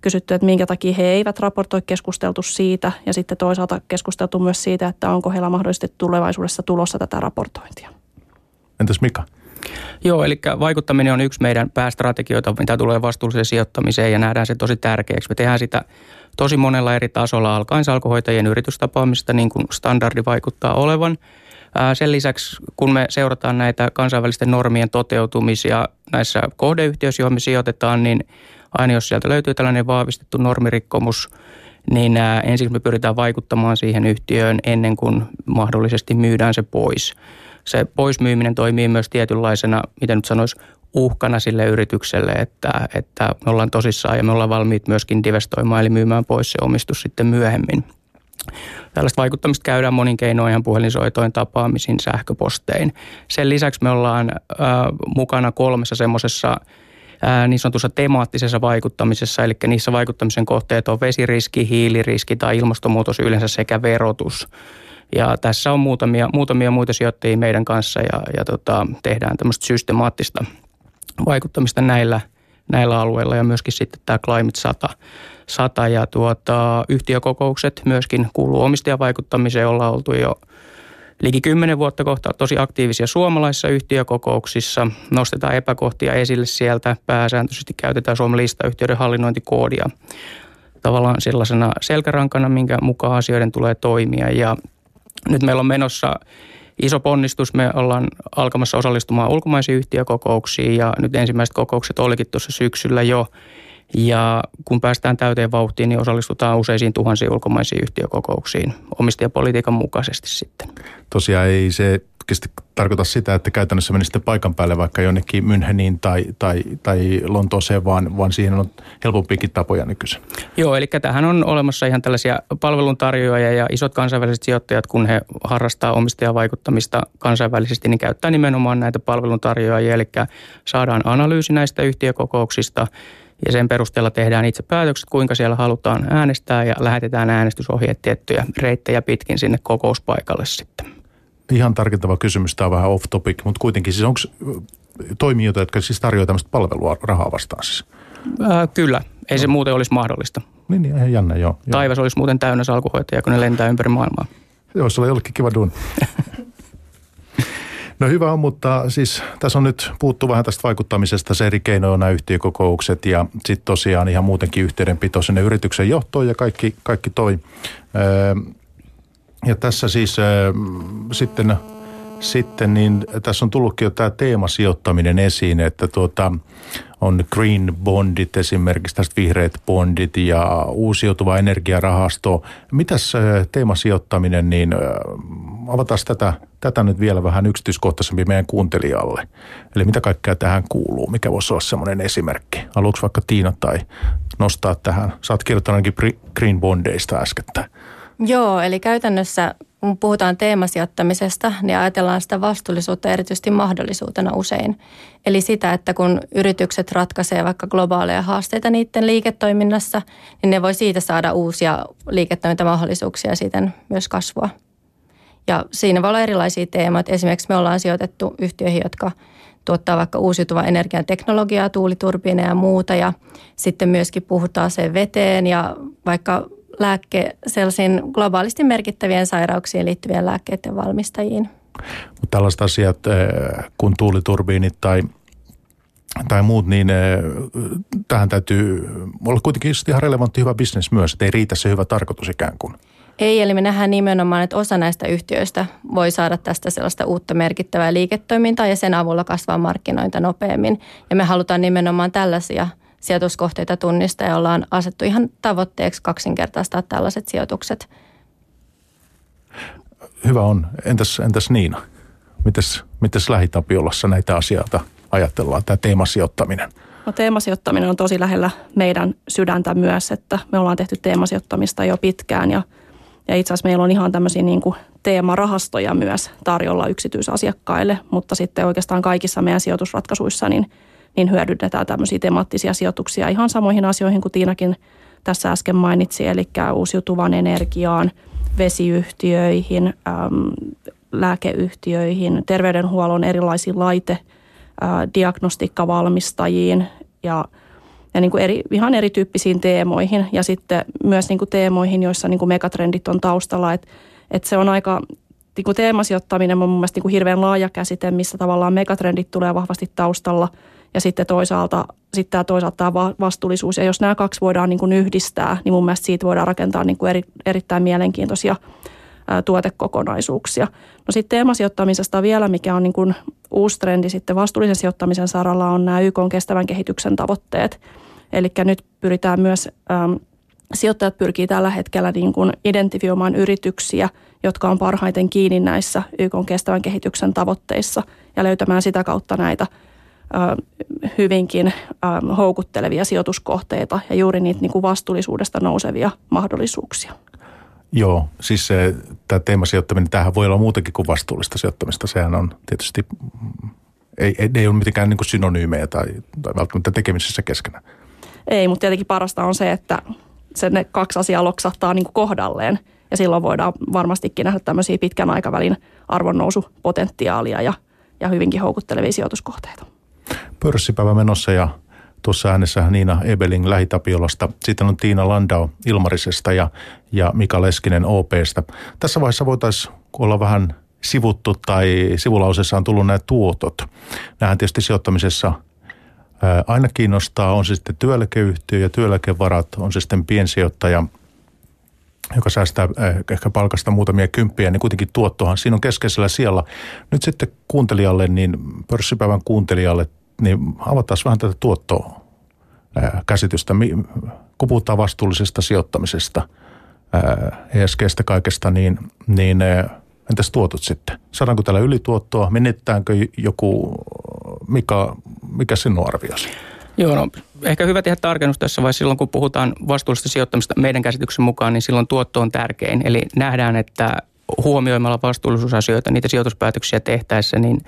S3: kysytty, että minkä takia he eivät raportoi, keskusteltu siitä, ja sitten toisaalta keskusteltu myös siitä, että onko heillä mahdollisesti tulevaisuudessa tulossa tätä raportointia.
S2: Entäs Mika?
S5: Joo, eli vaikuttaminen on yksi meidän päästrategioita, mitä tulee vastuulliseen sijoittamiseen ja nähdään se tosi tärkeäksi. Me tehdään sitä tosi monella eri tasolla alkaen salkuhoitajien yritystapaamista, niin kuin standardi vaikuttaa olevan. Sen lisäksi, kun me seurataan näitä kansainvälisten normien toteutumisia näissä kohdeyhtiöissä, joihin me sijoitetaan, niin aina jos sieltä löytyy tällainen vahvistettu normirikkomus, niin ensin me pyritään vaikuttamaan siihen yhtiöön ennen kuin mahdollisesti myydään se pois. Se poismyyminen toimii myös tietynlaisena, miten nyt sanoisi, uhkana sille yritykselle, että, että me ollaan tosissaan ja me ollaan valmiit myöskin divestoimaan eli myymään pois se omistus sitten myöhemmin. Tällaista vaikuttamista käydään monin keinoin ihan puhelinsoitoin, tapaamisin, sähköpostein. Sen lisäksi me ollaan äh, mukana kolmessa semmoisessa niin sanotussa temaattisessa vaikuttamisessa, eli niissä vaikuttamisen kohteet on vesiriski, hiiliriski tai ilmastonmuutos yleensä sekä verotus. Ja tässä on muutamia, muutamia muita sijoittajia meidän kanssa ja, ja tota, tehdään tämmöistä systemaattista vaikuttamista näillä, näillä alueilla ja myöskin sitten tämä Climate 100, 100 ja tuota, yhtiökokoukset myöskin kuuluu omistajavaikuttamiseen. Ollaan oltu jo liki kymmenen vuotta kohta tosi aktiivisia suomalaisissa yhtiökokouksissa. Nostetaan epäkohtia esille sieltä. Pääsääntöisesti käytetään Suomen listayhtiöiden hallinnointikoodia tavallaan sellaisena selkärankana, minkä mukaan asioiden tulee toimia. Ja nyt meillä on menossa iso ponnistus. Me ollaan alkamassa osallistumaan ulkomaisiin yhtiökokouksiin ja nyt ensimmäiset kokoukset olikin tuossa syksyllä jo. Ja kun päästään täyteen vauhtiin, niin osallistutaan useisiin tuhansiin ulkomaisiin yhtiökokouksiin omistajapolitiikan mukaisesti sitten.
S2: Tosiaan ei se tarkoita sitä, että käytännössä menisi paikan päälle vaikka jonnekin Müncheniin tai, tai, tai Lontooseen, vaan, vaan siihen on helpompiakin tapoja nykyisin.
S5: Joo, eli tähän on olemassa ihan tällaisia palveluntarjoajia ja isot kansainväliset sijoittajat, kun he harrastaa omistajavaikuttamista kansainvälisesti, niin käyttää nimenomaan näitä palveluntarjoajia, eli saadaan analyysi näistä yhtiökokouksista ja sen perusteella tehdään itse päätökset, kuinka siellä halutaan äänestää ja lähetetään äänestysohjeet tiettyjä reittejä pitkin sinne kokouspaikalle sitten
S2: ihan tarkentava kysymys, tämä on vähän off topic, mutta kuitenkin siis onko toimijoita, jotka siis tarjoavat tämmöistä palvelua rahaa vastaan siis?
S5: Ää, kyllä, ei no. se muuten olisi mahdollista.
S2: Niin, niin ihan jännä, joo.
S5: Taivas olisi muuten täynnä salkuhoitajia, kun ne lentää ympäri maailmaa.
S2: Joo, se oli jollekin kiva duun. No hyvä on, mutta siis tässä on nyt puuttu vähän tästä vaikuttamisesta, se eri keinoja nämä yhtiökokoukset ja sitten tosiaan ihan muutenkin yhteydenpito sinne yrityksen johtoon ja kaikki, kaikki toi. Öö, ja tässä siis äh, sitten sitten, niin tässä on tullutkin jo tämä teemasijoittaminen esiin, että tuota, on green bondit esimerkiksi, tästä vihreät bondit ja uusiutuva energiarahasto. Mitäs teemasijoittaminen, niin avataan tätä, tätä nyt vielä vähän yksityiskohtaisemmin meidän kuuntelijalle. Eli mitä kaikkea tähän kuuluu, mikä voisi olla semmoinen esimerkki? Haluatko vaikka Tiina tai nostaa tähän? Sä oot kirjoittanut green bondeista äskettäin.
S4: Joo, eli käytännössä kun puhutaan teemasijoittamisesta, niin ajatellaan sitä vastuullisuutta erityisesti mahdollisuutena usein. Eli sitä, että kun yritykset ratkaisee vaikka globaaleja haasteita niiden liiketoiminnassa, niin ne voi siitä saada uusia liiketoimintamahdollisuuksia ja siten myös kasvua. Ja siinä voi olla erilaisia teemoja. Esimerkiksi me ollaan sijoitettu yhtiöihin, jotka tuottaa vaikka uusiutuvan energian teknologiaa, tuuliturbiineja ja muuta. Ja sitten myöskin puhutaan sen veteen ja vaikka lääkke, sellaisiin globaalisti merkittävien sairauksiin liittyvien lääkkeiden valmistajiin.
S2: Mutta tällaiset asiat eh, kuin tuuliturbiinit tai tai muut, niin eh, tähän täytyy olla kuitenkin ihan relevantti hyvä bisnes myös, että ei riitä se hyvä tarkoitus ikään kuin.
S4: Ei, eli me nähdään nimenomaan, että osa näistä yhtiöistä voi saada tästä sellaista uutta merkittävää liiketoimintaa ja sen avulla kasvaa markkinointa nopeammin. Ja me halutaan nimenomaan tällaisia sijoituskohteita tunnistaa ja ollaan asettu ihan tavoitteeksi kaksinkertaistaa tällaiset sijoitukset.
S2: Hyvä on. Entäs, entäs Niina? Mites, mites Lähitapiolassa näitä asioita ajatellaan, tämä teemasijoittaminen?
S3: No teemasijoittaminen on tosi lähellä meidän sydäntä myös, että me ollaan tehty teemasijoittamista jo pitkään ja, ja itse asiassa meillä on ihan tämmöisiä niin kuin teemarahastoja myös tarjolla yksityisasiakkaille, mutta sitten oikeastaan kaikissa meidän sijoitusratkaisuissa niin – niin hyödynnetään tämmöisiä temaattisia sijoituksia ihan samoihin asioihin kuin Tiinakin tässä äsken mainitsi, eli uusiutuvan energiaan, vesiyhtiöihin, äm, lääkeyhtiöihin, terveydenhuollon erilaisiin laite, ää, diagnostiikkavalmistajiin ja, ja niin kuin eri, ihan erityyppisiin teemoihin ja sitten myös niin kuin teemoihin, joissa niin kuin megatrendit on taustalla, että että se on aika niin kuin teemasijoittaminen on mun mielestä niin kuin hirveän laaja käsite, missä tavallaan megatrendit tulee vahvasti taustalla – ja sitten toisaalta sitten tämä toisaalta tämä vastuullisuus. Ja jos nämä kaksi voidaan niin kuin yhdistää, niin mun mielestä siitä voidaan rakentaa niin kuin eri, erittäin mielenkiintoisia tuotekokonaisuuksia. No sitten teemasijoittamisesta vielä, mikä on niin kuin uusi trendi sitten vastuullisen sijoittamisen saralla, on nämä YK on kestävän kehityksen tavoitteet. Eli nyt pyritään myös, äm, sijoittajat pyrkii tällä hetkellä niin kuin identifioimaan yrityksiä, jotka on parhaiten kiinni näissä YK on kestävän kehityksen tavoitteissa ja löytämään sitä kautta näitä – hyvinkin houkuttelevia sijoituskohteita ja juuri niitä niin kuin vastuullisuudesta nousevia mahdollisuuksia.
S2: Joo, siis se, tämä teemasijoittaminen, tämähän voi olla muutenkin kuin vastuullista sijoittamista. Sehän on tietysti, ei, ei, ei ole mitenkään niin kuin synonyymejä tai, tai välttämättä tekemisissä keskenään.
S3: Ei, mutta tietenkin parasta on se, että se ne kaksi asiaa loksahtaa niin kuin kohdalleen. Ja silloin voidaan varmastikin nähdä tämmöisiä pitkän aikavälin arvonnousupotentiaalia ja, ja hyvinkin houkuttelevia sijoituskohteita
S2: pörssipäivä menossa ja tuossa äänessä Niina Ebeling Lähitapiolasta. Sitten on Tiina Landau Ilmarisesta ja, ja Mika Leskinen OPstä. Tässä vaiheessa voitaisiin olla vähän sivuttu tai sivulauseessa on tullut nämä tuotot. Nämähän tietysti sijoittamisessa aina kiinnostaa, on se sitten työeläkeyhtiö ja työeläkevarat, on se sitten piensijoittaja, joka säästää ehkä palkasta muutamia kymppiä, niin kuitenkin tuottohan siinä on keskeisellä siellä. Nyt sitten kuuntelijalle, niin pörssipäivän kuuntelijalle niin avataan vähän tätä tuottoa käsitystä, kun puhutaan vastuullisesta sijoittamisesta, ESGstä kaikesta, niin, niin entäs tuotot sitten? Saadaanko täällä ylituottoa? Menettääkö joku, mikä, mikä sinun arviosi?
S5: Joo, no ehkä hyvä tehdä tarkennus tässä vaiheessa silloin, kun puhutaan vastuullisesta sijoittamista meidän käsityksen mukaan, niin silloin tuotto on tärkein. Eli nähdään, että huomioimalla vastuullisuusasioita, niitä sijoituspäätöksiä tehtäessä, niin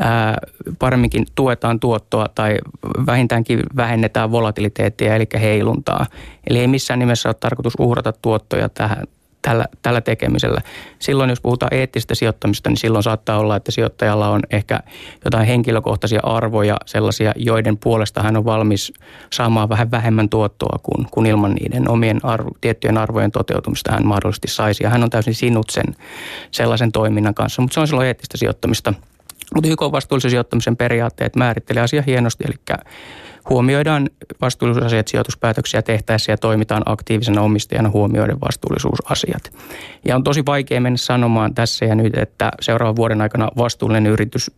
S5: ää, paremminkin tuetaan tuottoa tai vähintäänkin vähennetään volatiliteettia, eli heiluntaa. Eli ei missään nimessä ole tarkoitus uhrata tuottoja tähän, tällä, tällä tekemisellä. Silloin jos puhutaan eettistä sijoittamista, niin silloin saattaa olla, että sijoittajalla on ehkä jotain henkilökohtaisia arvoja, sellaisia, joiden puolesta hän on valmis saamaan vähän vähemmän tuottoa kuin, kuin ilman niiden omien arvo, tiettyjen arvojen toteutumista hän mahdollisesti saisi. Ja hän on täysin sinut sen sellaisen toiminnan kanssa, mutta se on silloin eettistä sijoittamista. Mutta YK vastuullisen sijoittamisen periaatteet määrittelee asia hienosti, eli huomioidaan vastuullisuusasiat sijoituspäätöksiä tehtäessä ja toimitaan aktiivisena omistajana huomioiden vastuullisuusasiat. Ja on tosi vaikea mennä sanomaan tässä ja nyt, että seuraavan vuoden aikana vastuullinen yritys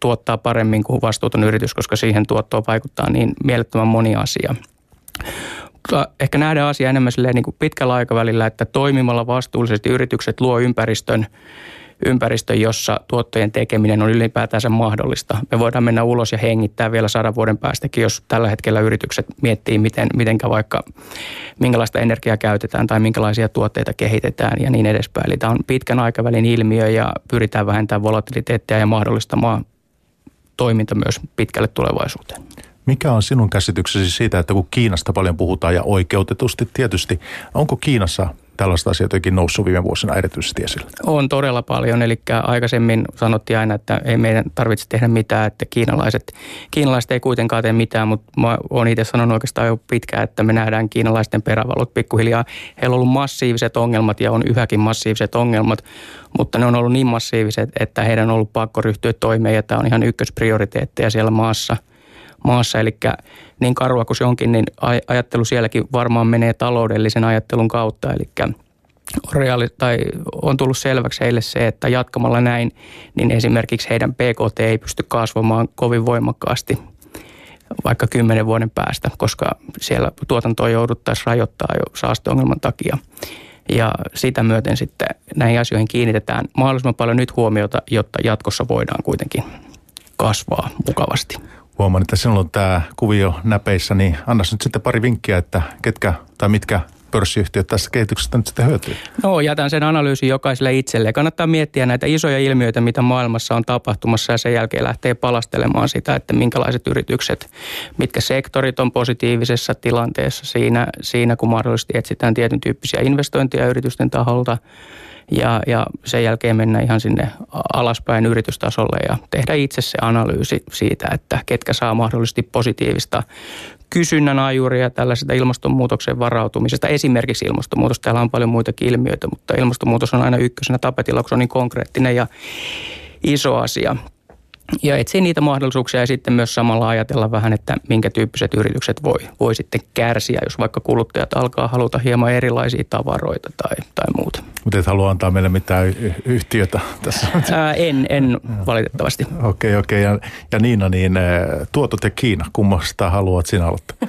S5: tuottaa paremmin kuin vastuuton yritys, koska siihen tuottoon vaikuttaa niin mielettömän moni asia. Ehkä nähdään asia enemmän niin kuin pitkällä aikavälillä, että toimimalla vastuullisesti yritykset luo ympäristön, ympäristö, jossa tuottojen tekeminen on ylipäätään mahdollista. Me voidaan mennä ulos ja hengittää vielä sadan vuoden päästäkin, jos tällä hetkellä yritykset miettii, miten, mitenkä vaikka minkälaista energiaa käytetään tai minkälaisia tuotteita kehitetään ja niin edespäin. Eli tämä on pitkän aikavälin ilmiö ja pyritään vähentämään volatiliteettia ja mahdollistamaan toiminta myös pitkälle tulevaisuuteen.
S2: Mikä on sinun käsityksesi siitä, että kun Kiinasta paljon puhutaan ja oikeutetusti tietysti, onko Kiinassa tällaista asiaa jotenkin noussut viime vuosina erityisesti esille?
S5: On todella paljon, eli aikaisemmin sanottiin aina, että ei meidän tarvitse tehdä mitään, että kiinalaiset, kiinalaiset ei kuitenkaan tee mitään, mutta mä oon itse sanonut oikeastaan jo pitkään, että me nähdään kiinalaisten perävalot pikkuhiljaa. Heillä on ollut massiiviset ongelmat ja on yhäkin massiiviset ongelmat, mutta ne on ollut niin massiiviset, että heidän on ollut pakko ryhtyä toimeen ja tämä on ihan ykkösprioriteetteja siellä maassa – maassa. Eli niin karua kuin se onkin, niin ajattelu sielläkin varmaan menee taloudellisen ajattelun kautta. Eli on, reaali- tai on tullut selväksi heille se, että jatkamalla näin, niin esimerkiksi heidän PKT ei pysty kasvamaan kovin voimakkaasti vaikka kymmenen vuoden päästä, koska siellä tuotantoa jouduttaisiin rajoittaa jo saasteongelman takia. Ja sitä myöten sitten näihin asioihin kiinnitetään mahdollisimman paljon nyt huomiota, jotta jatkossa voidaan kuitenkin kasvaa mukavasti
S2: huomaan, että sinulla on tämä kuvio näpeissä, niin anna nyt sitten pari vinkkiä, että ketkä tai mitkä pörssiyhtiöt tässä kehityksestä nyt sitten hyötyy?
S5: No, jätän sen analyysin jokaiselle itselle. Kannattaa miettiä näitä isoja ilmiöitä, mitä maailmassa on tapahtumassa ja sen jälkeen lähtee palastelemaan sitä, että minkälaiset yritykset, mitkä sektorit on positiivisessa tilanteessa siinä, siinä kun mahdollisesti etsitään tietyn tyyppisiä investointeja yritysten taholta – ja, ja sen jälkeen mennä ihan sinne alaspäin yritystasolle ja tehdä itse se analyysi siitä, että ketkä saa mahdollisesti positiivista kysynnän ajuria tällaisesta ilmastonmuutoksen varautumisesta. Esimerkiksi ilmastonmuutos, täällä on paljon muitakin ilmiöitä, mutta ilmastonmuutos on aina ykkösenä. Tapetilla, kun se on niin konkreettinen ja iso asia ja etsiä niitä mahdollisuuksia ja sitten myös samalla ajatella vähän, että minkä tyyppiset yritykset voi, voi sitten kärsiä, jos vaikka kuluttajat alkaa haluta hieman erilaisia tavaroita tai, tai muuta.
S2: Mutta et halua antaa meille mitään yhtiötä tässä?
S5: Ää, en, en valitettavasti.
S2: Okei, okay, okei. Okay. Ja, ja Niina, niin tuotot ja Kiina, kummasta haluat sinä aloittaa?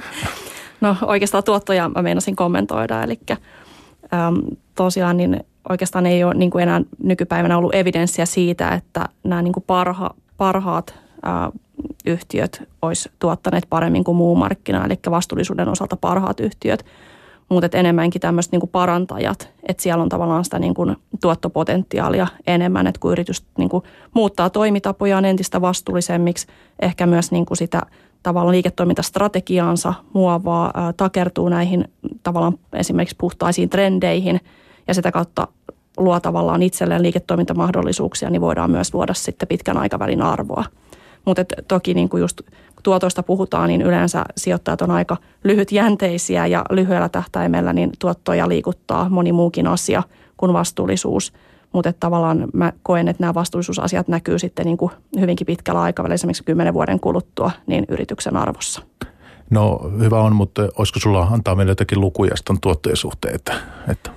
S3: No oikeastaan tuottoja mä meinasin kommentoida, eli äm, tosiaan niin oikeastaan ei ole niin kuin enää nykypäivänä ollut evidenssiä siitä, että nämä niin kuin parha, parhaat ää, yhtiöt olisi tuottaneet paremmin kuin muu markkina, eli vastuullisuuden osalta parhaat yhtiöt, mutta enemmänkin tämmöiset niin parantajat, että siellä on tavallaan sitä niin kuin tuottopotentiaalia enemmän, että kun yritys niin kuin muuttaa toimitapojaan entistä vastuullisemmiksi, ehkä myös niin kuin sitä tavallaan liiketoimintastrategiaansa muovaa, ää, takertuu näihin tavallaan esimerkiksi puhtaisiin trendeihin ja sitä kautta luo tavallaan itselleen liiketoimintamahdollisuuksia, niin voidaan myös luoda sitten pitkän aikavälin arvoa. Mutta toki niin kuin just tuotoista puhutaan, niin yleensä sijoittajat on aika lyhytjänteisiä ja lyhyellä tähtäimellä niin tuottoja liikuttaa moni muukin asia kuin vastuullisuus. Mutta tavallaan mä koen, että nämä vastuullisuusasiat näkyy sitten niin kuin hyvinkin pitkällä aikavälillä, esimerkiksi kymmenen vuoden kuluttua, niin yrityksen arvossa.
S2: No hyvä on, mutta olisiko sulla antaa meille jotakin lukuja tuottojen suhteen? Että, että...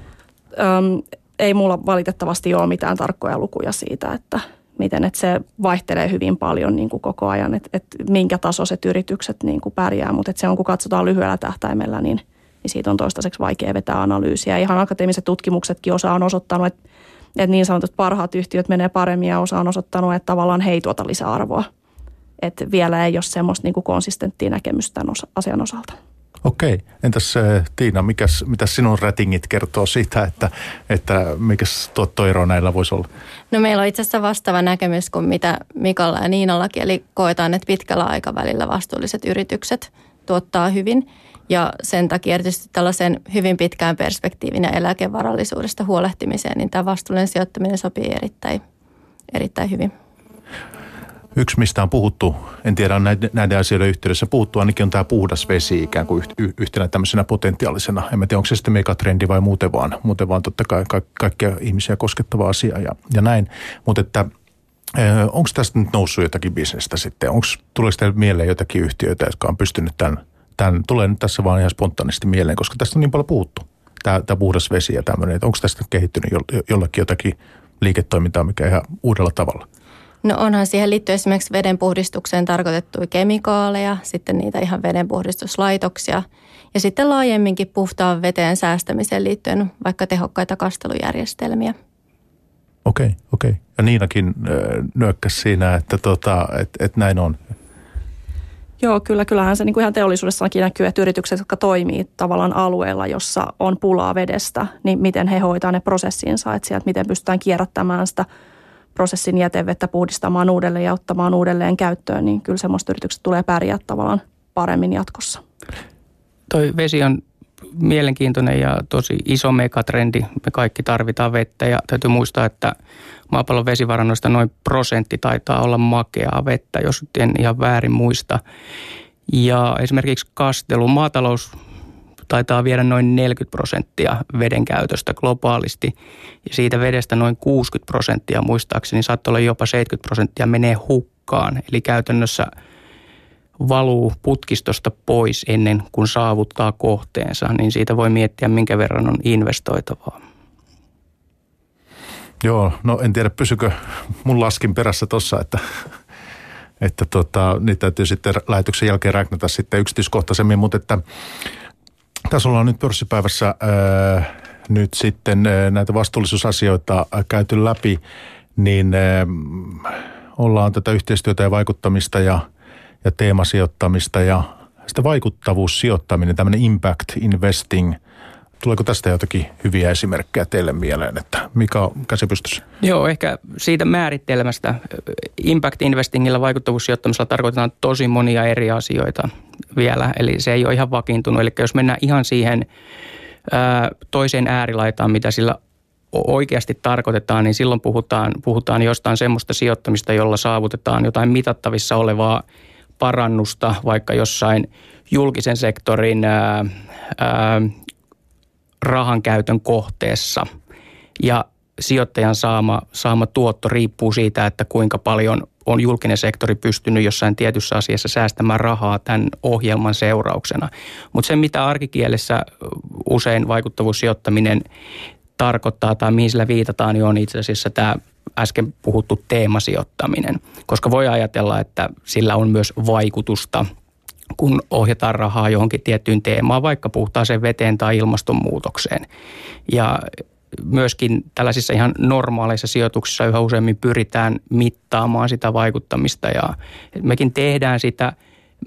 S3: Öm, ei mulla valitettavasti ole mitään tarkkoja lukuja siitä, että miten että se vaihtelee hyvin paljon niin kuin koko ajan, että, että minkä tasoiset yritykset niin kuin pärjää, mutta että se on kun katsotaan lyhyellä tähtäimellä, niin, niin siitä on toistaiseksi vaikea vetää analyysiä. Ihan akateemiset tutkimuksetkin osa on osoittanut, että, että niin sanotut parhaat yhtiöt menee paremmin ja osa on osoittanut, että tavallaan he ei tuota lisäarvoa. Että vielä ei ole semmoista niin kuin konsistenttia näkemystä tämän asian osalta.
S2: Okei. Entäs eh, Tiina, mikäs, mitä sinun rätingit kertoo siitä, että, että mikä tuottoero näillä voisi olla?
S4: No meillä on itse asiassa vastaava näkemys kuin mitä Mikalla ja Niinallakin, eli koetaan, että pitkällä aikavälillä vastuulliset yritykset tuottaa hyvin. Ja sen takia erityisesti tällaisen hyvin pitkään perspektiivin ja eläkevarallisuudesta huolehtimiseen, niin tämä vastuullinen sijoittaminen sopii erittäin, erittäin hyvin.
S2: Yksi, mistä on puhuttu, en tiedä näiden, näiden asioiden yhteydessä puhuttu, ainakin on tämä puhdas vesi ikään kuin yhtenä tämmöisenä potentiaalisena. En tiedä, onko se sitten megatrendi vai muuten vaan, muuten vaan totta kai ka- kaikkia ihmisiä koskettava asia ja, ja näin. Mutta että Onko tästä nyt noussut jotakin bisnestä sitten? Onko, tuleeko teille mieleen jotakin yhtiöitä, jotka on pystynyt tämän, tämän, tulee nyt tässä vaan ihan spontaanisti mieleen, koska tästä on niin paljon puhuttu, tämä, tämä puhdas vesi ja tämmöinen. Onko tästä kehittynyt jollakin jotakin liiketoimintaa, mikä ihan uudella tavalla?
S4: No onhan siihen liittyy esimerkiksi vedenpuhdistukseen tarkoitettuja kemikaaleja, sitten niitä ihan vedenpuhdistuslaitoksia ja sitten laajemminkin puhtaan veteen säästämiseen liittyen vaikka tehokkaita kastelujärjestelmiä.
S2: Okei, okay, okei. Okay. Ja Niinakin nyökkäsi siinä, että tota, et, et näin on.
S3: Joo, kyllä, kyllähän se niin kuin ihan teollisuudessakin näkyy, että yritykset, jotka toimii tavallaan alueella, jossa on pulaa vedestä, niin miten he hoitaa ne prosessinsa, että sieltä miten pystytään kierrättämään sitä prosessin jätevettä puhdistamaan uudelleen ja ottamaan uudelleen käyttöön, niin kyllä semmoista yritykset tulee pärjää tavallaan paremmin jatkossa.
S5: Toi vesi on mielenkiintoinen ja tosi iso megatrendi. Me kaikki tarvitaan vettä ja täytyy muistaa, että maapallon vesivarannoista noin prosentti taitaa olla makeaa vettä, jos en ihan väärin muista. Ja esimerkiksi kastelu, maatalous taitaa viedä noin 40 prosenttia veden käytöstä globaalisti. Ja siitä vedestä noin 60 prosenttia muistaakseni saattaa olla jopa 70 prosenttia menee hukkaan. Eli käytännössä – valuu putkistosta pois ennen kuin saavuttaa kohteensa, niin siitä voi miettiä, minkä verran on investoitavaa.
S2: Joo, no en tiedä pysykö mun laskin perässä tossa, että, että tota, niitä täytyy sitten lähetyksen jälkeen räknätä sitten yksityiskohtaisemmin, mutta että tässä ollaan nyt pörssipäivässä ää, nyt sitten ää, näitä vastuullisuusasioita käyty läpi, niin ää, ollaan tätä yhteistyötä ja vaikuttamista ja – ja teemasijoittamista ja sitten vaikuttavuussijoittaminen, tämmöinen impact investing. Tuleeko tästä jotakin hyviä esimerkkejä teille mieleen, että mikä on käsipystys?
S5: Joo, ehkä siitä määrittelmästä. Impact investingillä vaikuttavuussijoittamisella tarkoitetaan tosi monia eri asioita vielä, eli se ei ole ihan vakiintunut. Eli jos mennään ihan siihen toiseen äärilaitaan, mitä sillä oikeasti tarkoitetaan, niin silloin puhutaan, puhutaan jostain semmoista sijoittamista, jolla saavutetaan jotain mitattavissa olevaa parannusta vaikka jossain julkisen sektorin ää, ää, rahan käytön kohteessa. Ja sijoittajan saama, saama tuotto riippuu siitä, että kuinka paljon on julkinen sektori pystynyt jossain tietyssä asiassa säästämään rahaa tämän ohjelman seurauksena. Mutta se, mitä arkikielessä usein vaikuttavuussijoittaminen tarkoittaa tai mihin sillä viitataan, niin on itse asiassa tämä äsken puhuttu teemasijoittaminen, koska voi ajatella, että sillä on myös vaikutusta kun ohjataan rahaa johonkin tiettyyn teemaan, vaikka puhtaaseen veteen tai ilmastonmuutokseen. Ja myöskin tällaisissa ihan normaaleissa sijoituksissa yhä useammin pyritään mittaamaan sitä vaikuttamista ja mekin tehdään sitä.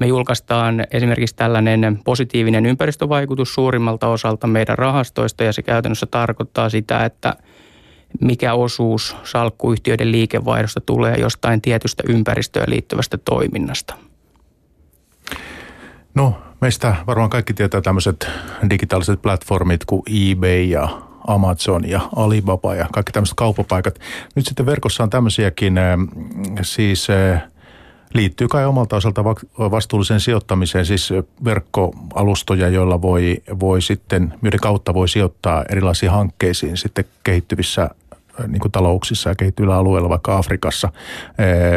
S5: Me julkaistaan esimerkiksi tällainen positiivinen ympäristövaikutus suurimmalta osalta meidän rahastoista ja se käytännössä tarkoittaa sitä, että – mikä osuus salkkuyhtiöiden liikevaihdosta tulee jostain tietystä ympäristöön liittyvästä toiminnasta?
S2: No, meistä varmaan kaikki tietää tämmöiset digitaaliset platformit kuin eBay ja Amazon ja Alibaba ja kaikki tämmöiset kauppapaikat. Nyt sitten verkossa on tämmöisiäkin, äh, siis äh, liittyy kai omalta osalta vastuulliseen sijoittamiseen, siis verkkoalustoja, joilla voi, voi sitten, joiden kautta voi sijoittaa erilaisiin hankkeisiin sitten kehittyvissä niin kuin talouksissa ja kehittyvillä alueilla, vaikka Afrikassa,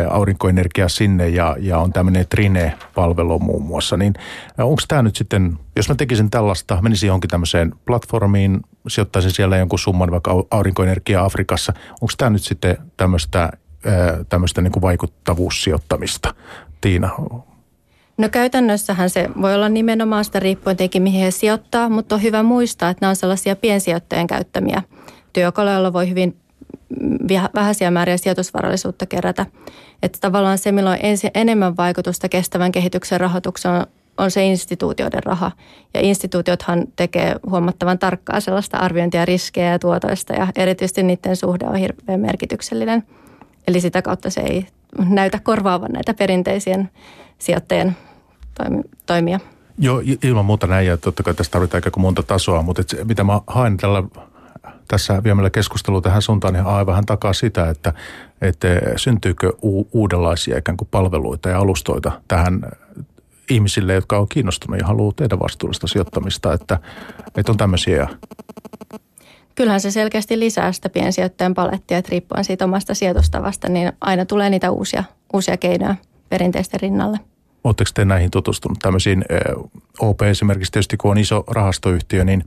S2: aurinkoenergia sinne ja, ja on tämmöinen Trine-palvelu muun muassa. Niin onko tämä nyt sitten, jos mä tekisin tällaista, menisin johonkin tämmöiseen platformiin, sijoittaisin siellä jonkun summan vaikka aurinkoenergia Afrikassa, onko tämä nyt sitten tämmöistä, tämmöistä niin kuin vaikuttavuussijoittamista? Tiina,
S4: No käytännössähän se voi olla nimenomaan sitä riippuen tietenkin mihin he sijoittaa, mutta on hyvä muistaa, että nämä on sellaisia piensijoittajien käyttämiä työkaluja, joilla voi hyvin vähäisiä määriä sijoitusvarallisuutta kerätä. Että tavallaan se, ensi, enemmän vaikutusta kestävän kehityksen rahoitukseen, on, on se instituutioiden raha. Ja instituutiothan tekee huomattavan tarkkaa sellaista arviointia riskejä ja tuotoista ja erityisesti niiden suhde on hirveän merkityksellinen. Eli sitä kautta se ei näytä korvaavan näitä perinteisien sijoittajien toimia.
S2: Joo, ilman muuta näin ja totta kai tässä tarvitaan aika monta tasoa, mutta et mitä mä haen tällä tässä viemällä keskustelua tähän suuntaan, niin aivan takaa sitä, että, että syntyykö u- uudenlaisia ikään kuin palveluita ja alustoita tähän ihmisille, jotka on kiinnostuneet ja haluaa tehdä vastuullista sijoittamista, että, että on tämmöisiä
S4: Kyllähän se selkeästi lisää sitä piensijoittajan palettia, että riippuen siitä omasta sijoitustavasta, niin aina tulee niitä uusia, uusia keinoja perinteisten rinnalle.
S2: Oletteko te näihin tutustunut? Tämmöisiin OP esimerkiksi tietysti, kun on iso rahastoyhtiö, niin,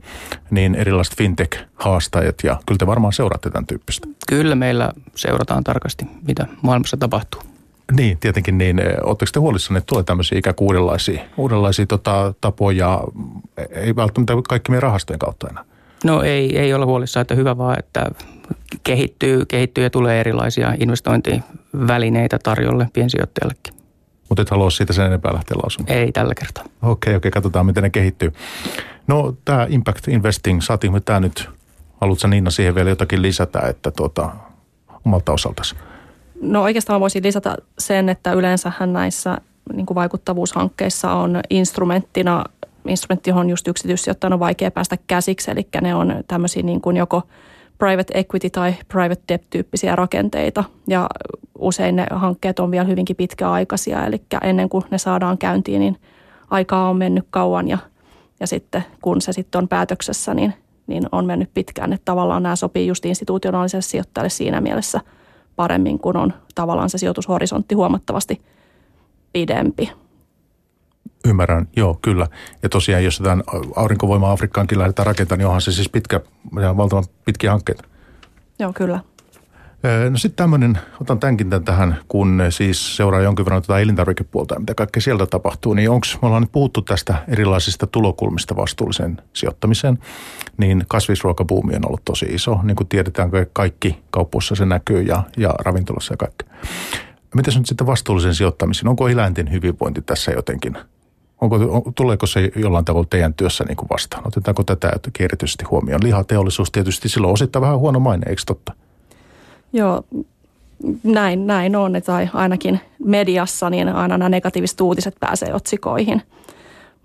S2: niin erilaiset fintech-haastajat ja kyllä te varmaan seuraatte tämän tyyppistä.
S5: Kyllä meillä seurataan tarkasti, mitä maailmassa tapahtuu.
S2: Niin, tietenkin niin. Oletteko te huolissanne, että tulee tämmöisiä ikään kuin uudenlaisia, uudenlaisia tota, tapoja, ei välttämättä kaikki meidän rahastojen kautta enää?
S5: No ei, ei olla huolissaan, että hyvä vaan, että kehittyy, kehittyy ja tulee erilaisia investointivälineitä tarjolle piensijoittajallekin.
S2: Mutta et halua siitä sen enempää lähteä lausumaan?
S5: Ei tällä kertaa.
S2: Okei, okay, okei, okay, katsotaan miten ne kehittyy. No tämä Impact Investing, saatiinko tämä nyt, haluatko Niina siihen vielä jotakin lisätä, että tuota, omalta osaltasi?
S3: No oikeastaan voisin lisätä sen, että yleensähän näissä niin kuin vaikuttavuushankkeissa on instrumenttina, instrumentti, johon just yksityissijoittajan on vaikea päästä käsiksi, eli ne on tämmöisiä niin kuin joko private equity tai private debt tyyppisiä rakenteita. Ja usein ne hankkeet on vielä hyvinkin pitkäaikaisia, eli ennen kuin ne saadaan käyntiin, niin aikaa on mennyt kauan ja, ja sitten kun se sitten on päätöksessä, niin, niin on mennyt pitkään, että tavallaan nämä sopii just institutionaaliselle sijoittajalle siinä mielessä – paremmin, kun on tavallaan se sijoitushorisontti huomattavasti pidempi.
S2: Ymmärrän, joo, kyllä. Ja tosiaan, jos jotain aurinkovoimaa Afrikkaankin lähdetään rakentamaan, niin onhan se siis pitkä, valtavan pitkiä hankkeita.
S3: Joo, kyllä.
S2: No sitten tämmöinen, otan tämänkin tämän tähän, kun siis seuraa jonkin verran tätä elintarvikepuolta ja mitä kaikkea sieltä tapahtuu, niin onko, me ollaan nyt puhuttu tästä erilaisista tulokulmista vastuulliseen sijoittamiseen, niin kasvisruokabuumi on ollut tosi iso, niin kuin tiedetään, kaikki kauppoissa se näkyy ja, ja ravintolassa ja kaikki. Miten nyt sitten vastuullisen sijoittamisen, onko eläinten hyvinvointi tässä jotenkin Onko, tuleeko se jollain tavalla teidän työssä niin kuin vastaan? Otetaanko tätä erityisesti huomioon? Lihateollisuus tietysti silloin osittain vähän huono maine, eikö totta?
S3: Joo, näin, näin on, tai ainakin mediassa niin aina nämä negatiiviset uutiset pääsee otsikoihin.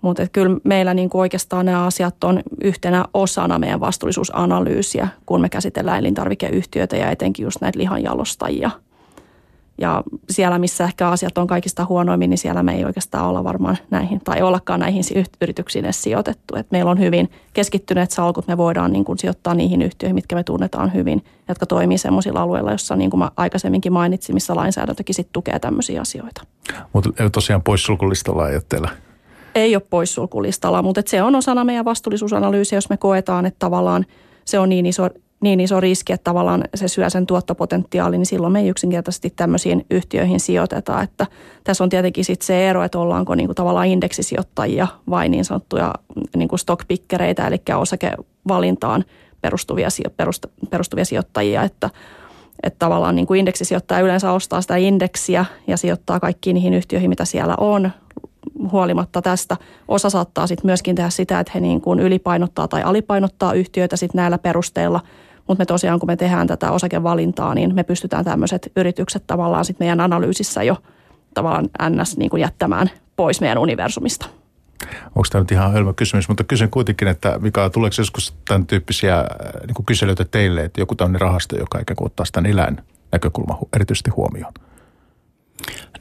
S3: Mutta kyllä meillä niin oikeastaan nämä asiat on yhtenä osana meidän vastuullisuusanalyysiä, kun me käsitellään elintarvikeyhtiöitä ja etenkin just näitä lihanjalostajia – ja siellä, missä ehkä asiat on kaikista huonoimmin, niin siellä me ei oikeastaan olla varmaan näihin tai ollakaan näihin yrityksiin edes sijoitettu. Et meillä on hyvin keskittyneet salkut, me voidaan niin kuin sijoittaa niihin yhtiöihin, mitkä me tunnetaan hyvin, jotka toimii sellaisilla alueilla, jossa niin kuin mä aikaisemminkin mainitsin, missä lainsäädäntökin sit tukee tämmöisiä asioita.
S2: Mutta tosiaan poissulkulistalla ei teillä
S3: ei ole poissulkulistalla, mutta se on osana meidän vastuullisuusanalyysiä, jos me koetaan, että tavallaan se on niin iso niin iso riski, että tavallaan se syö sen tuottopotentiaali, niin silloin me ei yksinkertaisesti tämmöisiin yhtiöihin sijoiteta. Että tässä on tietenkin sit se ero, että ollaanko niinku tavallaan indeksisijoittajia vai niin sanottuja niinku stockpickereitä, eli osakevalintaan perustuvia, perustuvia sijoittajia, että, että tavallaan niin kuin indeksisijoittaja yleensä ostaa sitä indeksiä ja sijoittaa kaikkiin niihin yhtiöihin, mitä siellä on, huolimatta tästä. Osa saattaa sitten myöskin tehdä sitä, että he niin kuin ylipainottaa tai alipainottaa yhtiöitä sitten näillä perusteilla – mutta me tosiaan, kun me tehdään tätä osakevalintaa, niin me pystytään tämmöiset yritykset tavallaan sitten meidän analyysissä jo tavallaan ns. Niin kuin jättämään pois meidän universumista.
S2: Onko tämä nyt ihan hölmö kysymys, mutta kysyn kuitenkin, että Mika, tuleeko joskus tämän tyyppisiä äh, niin kyselyitä teille, että joku tämmöinen rahasto, joka ikään kuin ottaa sitä eläin näkökulma erityisesti huomioon?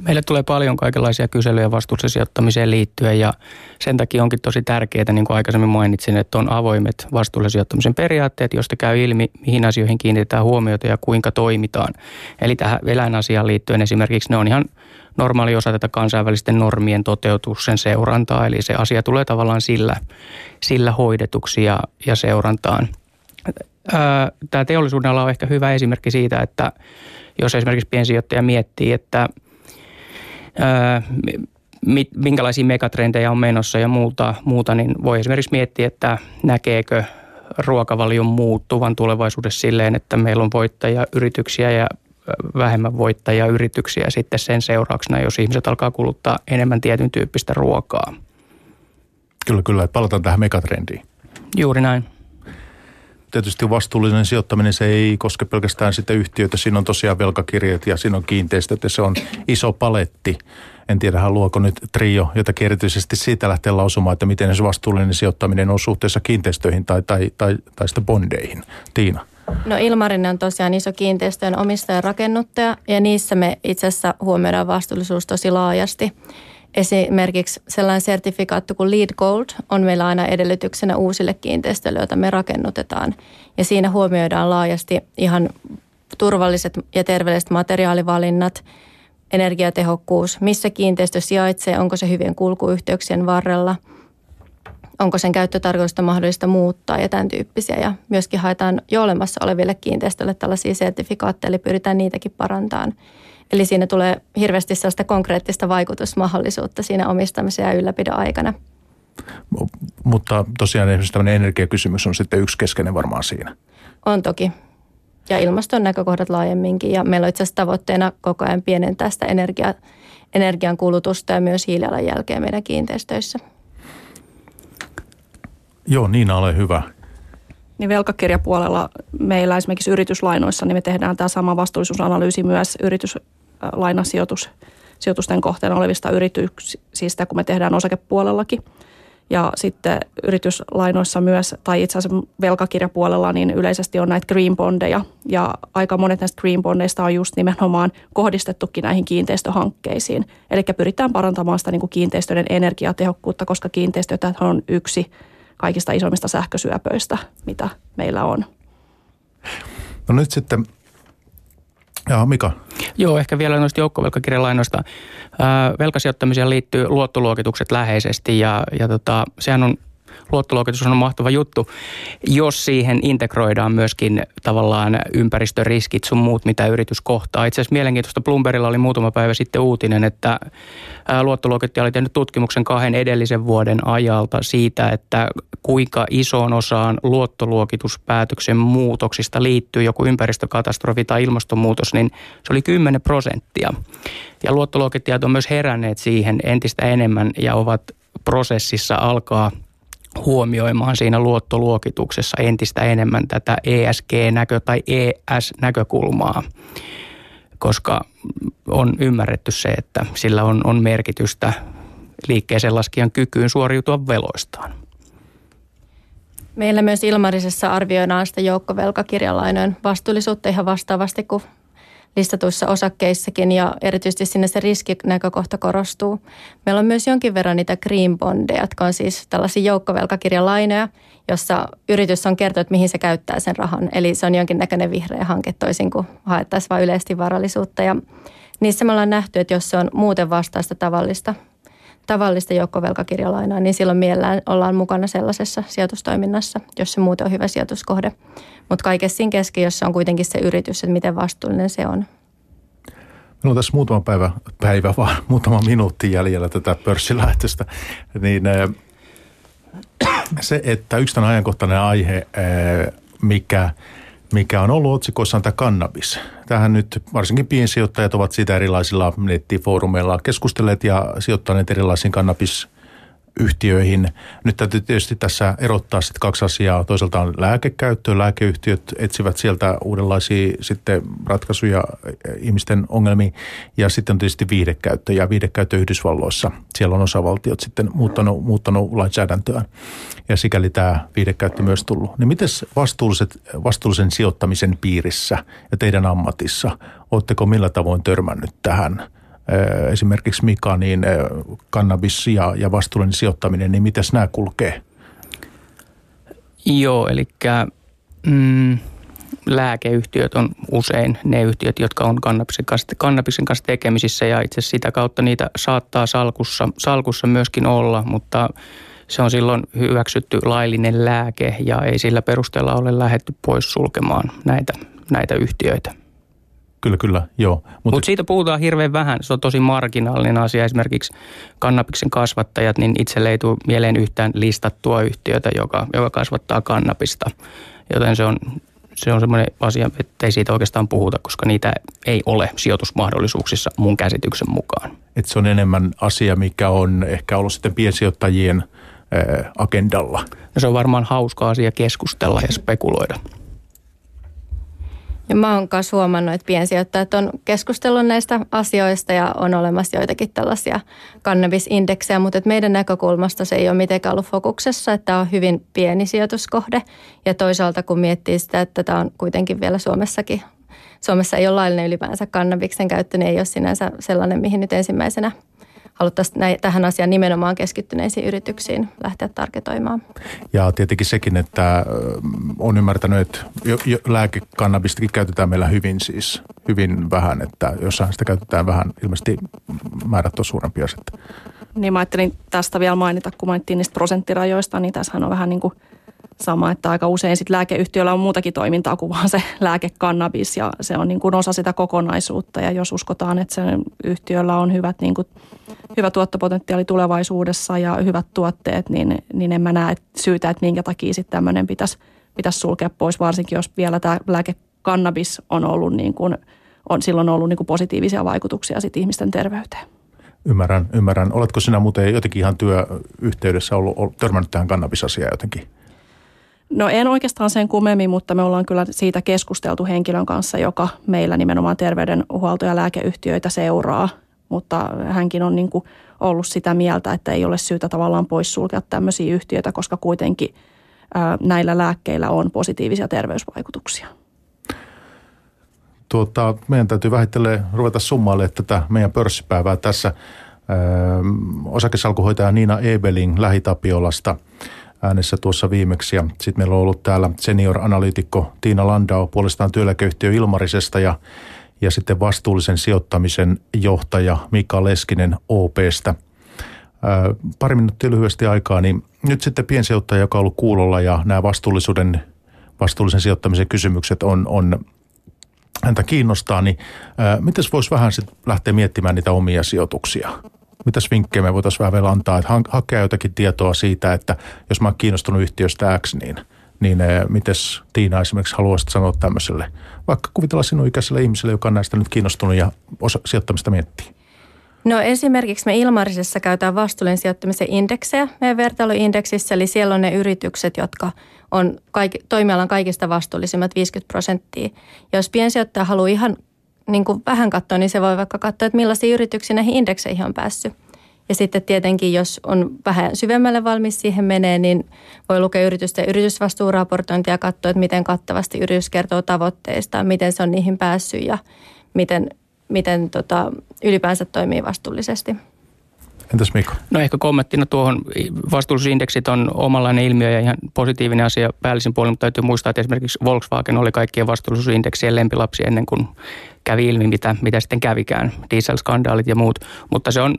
S5: Meille tulee paljon kaikenlaisia kyselyjä vastuulliseen sijoittamiseen liittyen ja sen takia onkin tosi tärkeää, niin kuin aikaisemmin mainitsin, että on avoimet vastuullisen sijoittamisen periaatteet, josta käy ilmi, mihin asioihin kiinnitetään huomiota ja kuinka toimitaan. Eli tähän eläinasiaan liittyen esimerkiksi ne on ihan normaali osa tätä kansainvälisten normien toteutuksen seurantaa, eli se asia tulee tavallaan sillä, sillä hoidetuksi ja, ja seurantaan. Tämä teollisuuden ala on ehkä hyvä esimerkki siitä, että jos esimerkiksi piensijoittaja miettii, että – minkälaisia megatrendejä on menossa ja muuta, muuta, niin voi esimerkiksi miettiä, että näkeekö ruokavalion muuttuvan tulevaisuudessa silleen, että meillä on voittajayrityksiä ja vähemmän voittajayrityksiä sitten sen seurauksena, jos ihmiset alkaa kuluttaa enemmän tietyn tyyppistä ruokaa.
S2: Kyllä, kyllä. Palataan tähän megatrendiin.
S5: Juuri näin
S2: tietysti vastuullinen sijoittaminen, se ei koske pelkästään sitä yhtiöitä. Siinä on tosiaan velkakirjat ja siinä on kiinteistöt ja se on iso paletti. En tiedä, haluaako nyt Trio jotakin erityisesti siitä lähteä lausumaan, että miten se vastuullinen sijoittaminen on suhteessa kiinteistöihin tai, tai, tai, tai sitä bondeihin. Tiina.
S4: No Ilmarinen on tosiaan iso kiinteistöjen omistaja ja rakennuttaja ja niissä me itse asiassa huomioidaan vastuullisuus tosi laajasti. Esimerkiksi sellainen sertifikaattu kuin Lead Gold on meillä aina edellytyksenä uusille kiinteistöille, joita me rakennutetaan. Ja siinä huomioidaan laajasti ihan turvalliset ja terveelliset materiaalivalinnat, energiatehokkuus, missä kiinteistö sijaitsee, onko se hyvien kulkuyhteyksien varrella, onko sen käyttötarkoitusta mahdollista muuttaa ja tämän tyyppisiä. Ja myöskin haetaan jo olemassa oleville kiinteistöille tällaisia sertifikaatteja, eli pyritään niitäkin parantamaan. Eli siinä tulee hirveästi sellaista konkreettista vaikutusmahdollisuutta siinä omistamisen ja ylläpidon aikana.
S2: Mutta tosiaan esimerkiksi tämmöinen energiakysymys on sitten yksi keskeinen varmaan siinä.
S4: On toki. Ja ilmaston näkökohdat laajemminkin. Ja meillä on itse asiassa tavoitteena koko ajan pienentää sitä energia, energian kulutusta ja myös hiilijalanjälkeä meidän kiinteistöissä.
S2: Joo, Niina, ole hyvä.
S3: Niin velkakirjapuolella meillä esimerkiksi yrityslainoissa, niin me tehdään tämä sama vastuullisuusanalyysi myös yrityslainasijoitusten kohteena olevista yrityksistä, kun me tehdään osakepuolellakin. Ja sitten yrityslainoissa myös, tai itse asiassa velkakirjapuolella, niin yleisesti on näitä green bondeja. Ja aika monet näistä green bondeista on just nimenomaan kohdistettukin näihin kiinteistöhankkeisiin. Eli pyritään parantamaan sitä niin kuin kiinteistöiden energiatehokkuutta, koska kiinteistöt on yksi kaikista isoimmista sähkösyöpöistä, mitä meillä on.
S2: No nyt sitten, ja Mika.
S5: Joo, ehkä vielä noista joukkovelkakirjalainoista. Velkasijoittamiseen liittyy luottoluokitukset läheisesti ja, ja tota, sehän on luottoluokitus on mahtava juttu, jos siihen integroidaan myöskin tavallaan ympäristöriskit sun muut, mitä yritys kohtaa. Itse asiassa mielenkiintoista Bloombergilla oli muutama päivä sitten uutinen, että luottoluokittaja oli tehnyt tutkimuksen kahden edellisen vuoden ajalta siitä, että kuinka isoon osaan luottoluokituspäätöksen muutoksista liittyy joku ympäristökatastrofi tai ilmastonmuutos, niin se oli 10 prosenttia. Ja luottoluokittajat on myös heränneet siihen entistä enemmän ja ovat prosessissa alkaa huomioimaan siinä luottoluokituksessa entistä enemmän tätä ESG-näkö- tai ES-näkökulmaa, koska on ymmärretty se, että sillä on, on merkitystä liikkeeseen laskijan kykyyn suoriutua veloistaan.
S4: Meillä myös Ilmarisessa arvioidaan sitä joukkovelkakirjalainojen vastuullisuutta ihan vastaavasti kuin listatuissa osakkeissakin ja erityisesti sinne se riskinäkökohta korostuu. Meillä on myös jonkin verran niitä green bondeja, jotka on siis tällaisia joukkovelkakirjalainoja, jossa yritys on kertonut, mihin se käyttää sen rahan. Eli se on jonkinnäköinen vihreä hanke toisin kuin haettaisiin vain yleisesti varallisuutta. Ja niissä me ollaan nähty, että jos se on muuten vastaista tavallista tavallista joukkovelkakirjalainaa, niin silloin mielellään ollaan mukana sellaisessa sijoitustoiminnassa, jos se muuten on hyvä sijoituskohde. Mutta kaikessa siinä keskiössä on kuitenkin se yritys, että miten vastuullinen se on.
S2: Minulla on tässä muutama päivä, päivä vaan muutama minuutti jäljellä tätä pörssilähetystä. Niin se, että yksi tämän ajankohtainen aihe, mikä – mikä on ollut otsikoissaan tämä kannabis. Tähän nyt varsinkin piensijoittajat ovat siitä erilaisilla nettifoorumeilla keskustelleet ja sijoittaneet erilaisiin kannabis yhtiöihin. Nyt täytyy tietysti tässä erottaa sitten kaksi asiaa. Toisaalta on lääkekäyttö. Lääkeyhtiöt etsivät sieltä uudenlaisia sitten ratkaisuja ihmisten ongelmiin. Ja sitten on tietysti viidekäyttö ja viidekäyttö Yhdysvalloissa. Siellä on osavaltiot sitten muuttanut, muuttanut lainsäädäntöä. Ja sikäli tämä viidekäyttö myös tullut. Niin miten vastuulliset, vastuullisen sijoittamisen piirissä ja teidän ammatissa, oletteko millä tavoin törmännyt tähän – esimerkiksi Mika, niin kannabis ja, ja vastuullinen sijoittaminen, niin miten nämä kulkee?
S5: Joo, eli mm, lääkeyhtiöt on usein ne yhtiöt, jotka on kannabisen kanssa, kannabisen kanssa tekemisissä ja itse sitä kautta niitä saattaa salkussa, salkussa myöskin olla, mutta se on silloin hyväksytty laillinen lääke ja ei sillä perusteella ole lähetty pois sulkemaan näitä, näitä yhtiöitä.
S2: Kyllä, kyllä, joo.
S5: Mutta Mut siitä puhutaan hirveän vähän. Se on tosi marginaalinen asia. Esimerkiksi kannabiksen kasvattajat, niin itselle ei tule mieleen yhtään listattua yhtiötä, joka, joka kasvattaa kannabista. Joten se on, se on semmoinen asia, että ei siitä oikeastaan puhuta, koska niitä ei ole sijoitusmahdollisuuksissa mun käsityksen mukaan.
S2: Et se on enemmän asia, mikä on ehkä ollut sitten piensijoittajien agendalla.
S5: No se on varmaan hauska asia keskustella ja spekuloida.
S4: Ja mä oon myös huomannut, että piensijoittajat on keskustellut näistä asioista ja on olemassa joitakin tällaisia kannabisindeksejä, mutta että meidän näkökulmasta se ei ole mitenkään ollut fokuksessa, että tämä on hyvin pieni sijoituskohde. Ja toisaalta kun miettii sitä, että tämä on kuitenkin vielä Suomessakin, Suomessa ei ole laillinen ylipäänsä kannabiksen käyttö, niin ei ole sinänsä sellainen, mihin nyt ensimmäisenä haluttaisiin näin, tähän asiaan nimenomaan keskittyneisiin yrityksiin lähteä tarketoimaan.
S2: Ja tietenkin sekin, että on ymmärtänyt, että jo, jo lääkekannabistakin käytetään meillä hyvin siis, hyvin vähän, että jossain sitä käytetään vähän, ilmeisesti määrät on suurempia sitten.
S3: Niin mä ajattelin tästä vielä mainita, kun mainittiin niistä prosenttirajoista, niin tässähän on vähän niin kuin sama, että aika usein sitten lääkeyhtiöllä on muutakin toimintaa kuin vaan se lääkekannabis ja se on niin kuin osa sitä kokonaisuutta ja jos uskotaan, että se yhtiöllä on hyvät niin kuin, hyvä tuottopotentiaali tulevaisuudessa ja hyvät tuotteet, niin, niin en mä näe syytä, että minkä takia sitten tämmöinen pitäisi, pitäisi sulkea pois, varsinkin jos vielä tämä lääkekannabis on ollut niin kuin, on silloin ollut niin kuin positiivisia vaikutuksia sitten ihmisten terveyteen.
S2: Ymmärrän, ymmärrän. Oletko sinä muuten jotenkin ihan työyhteydessä ollut, ollut törmännyt tähän kannabisasiaan jotenkin?
S3: No en oikeastaan sen kummemmin, mutta me ollaan kyllä siitä keskusteltu henkilön kanssa, joka meillä nimenomaan terveydenhuolto- ja lääkeyhtiöitä seuraa. Mutta hänkin on niin kuin ollut sitä mieltä, että ei ole syytä tavallaan poissulkea tämmöisiä yhtiöitä, koska kuitenkin näillä lääkkeillä on positiivisia terveysvaikutuksia.
S2: Tuota, meidän täytyy vähitellen ruveta summailemaan tätä meidän pörssipäivää tässä. Öö, osakesalkuhoitaja Niina Ebeling Lähitapiolasta – äänessä tuossa viimeksi. Sitten meillä on ollut täällä senior-analyytikko Tiina Landau puolestaan työeläkeyhtiö Ilmarisesta ja, ja sitten vastuullisen sijoittamisen johtaja Mika Leskinen OPstä. Ää, pari minuuttia lyhyesti aikaa, niin nyt sitten piensijoittaja, joka on ollut kuulolla ja nämä vastuullisuuden, vastuullisen sijoittamisen kysymykset on, on häntä kiinnostaa, niin miten voisi vähän sitten lähteä miettimään niitä omia sijoituksia? Mitäs vinkkejä me voitaisiin vähän vielä antaa, että hakea jotakin tietoa siitä, että jos mä oon kiinnostunut yhtiöstä X, niin, niin eh, mites Tiina esimerkiksi haluaisit sanoa tämmöiselle, vaikka kuvitella sinun ikäiselle ihmiselle, joka on näistä nyt kiinnostunut ja osa, sijoittamista miettii?
S4: No esimerkiksi me Ilmarisessa käytetään vastuullinen sijoittamisen indeksejä meidän vertailuindeksissä, eli siellä on ne yritykset, jotka on kaikki, toimialan kaikista vastuullisimmat 50 prosenttia. Jos piensijoittaja haluaa ihan niin kuin vähän katsoa, niin se voi vaikka katsoa, että millaisia yrityksiä näihin indekseihin on päässyt. Ja sitten tietenkin, jos on vähän syvemmälle valmis siihen menee, niin voi lukea yritysten yritysvastuuraportointia ja katsoa, että miten kattavasti yritys kertoo tavoitteistaan, miten se on niihin päässyt ja miten, miten tota, ylipäänsä toimii vastuullisesti.
S2: Entäs Mikko?
S5: No ehkä kommenttina tuohon vastuullisuusindeksit on omanlainen ilmiö ja ihan positiivinen asia päällisin puolin, mutta täytyy muistaa, että esimerkiksi Volkswagen oli kaikkien vastuullisuusindeksien lempilapsi ennen kuin kävi ilmi, mitä, mitä sitten kävikään, dieselskandaalit ja muut. Mutta se on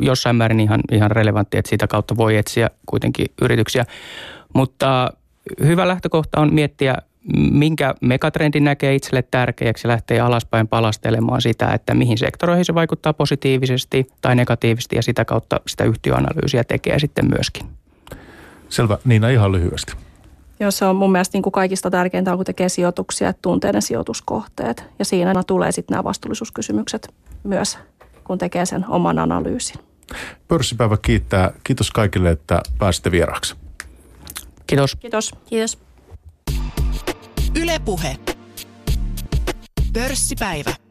S5: jossain määrin ihan, ihan relevantti, että siitä kautta voi etsiä kuitenkin yrityksiä. Mutta hyvä lähtökohta on miettiä minkä megatrendin näkee itselle tärkeäksi ja lähtee alaspäin palastelemaan sitä, että mihin sektoroihin se vaikuttaa positiivisesti tai negatiivisesti ja sitä kautta sitä yhtiöanalyysiä tekee sitten myöskin.
S2: Selvä. Niina ihan lyhyesti.
S3: Joo, se on mun mielestä niin kuin kaikista tärkeintä, kun tekee sijoituksia, että tuntee ne sijoituskohteet. Ja siinä tulee sitten nämä vastuullisuuskysymykset myös, kun tekee sen oman analyysin.
S2: Pörssipäivä kiittää. Kiitos kaikille, että pääsitte vieraaksi.
S5: Kiitos.
S3: Kiitos.
S4: Kiitos.
S1: Ylepuhe. Pörssipäivä.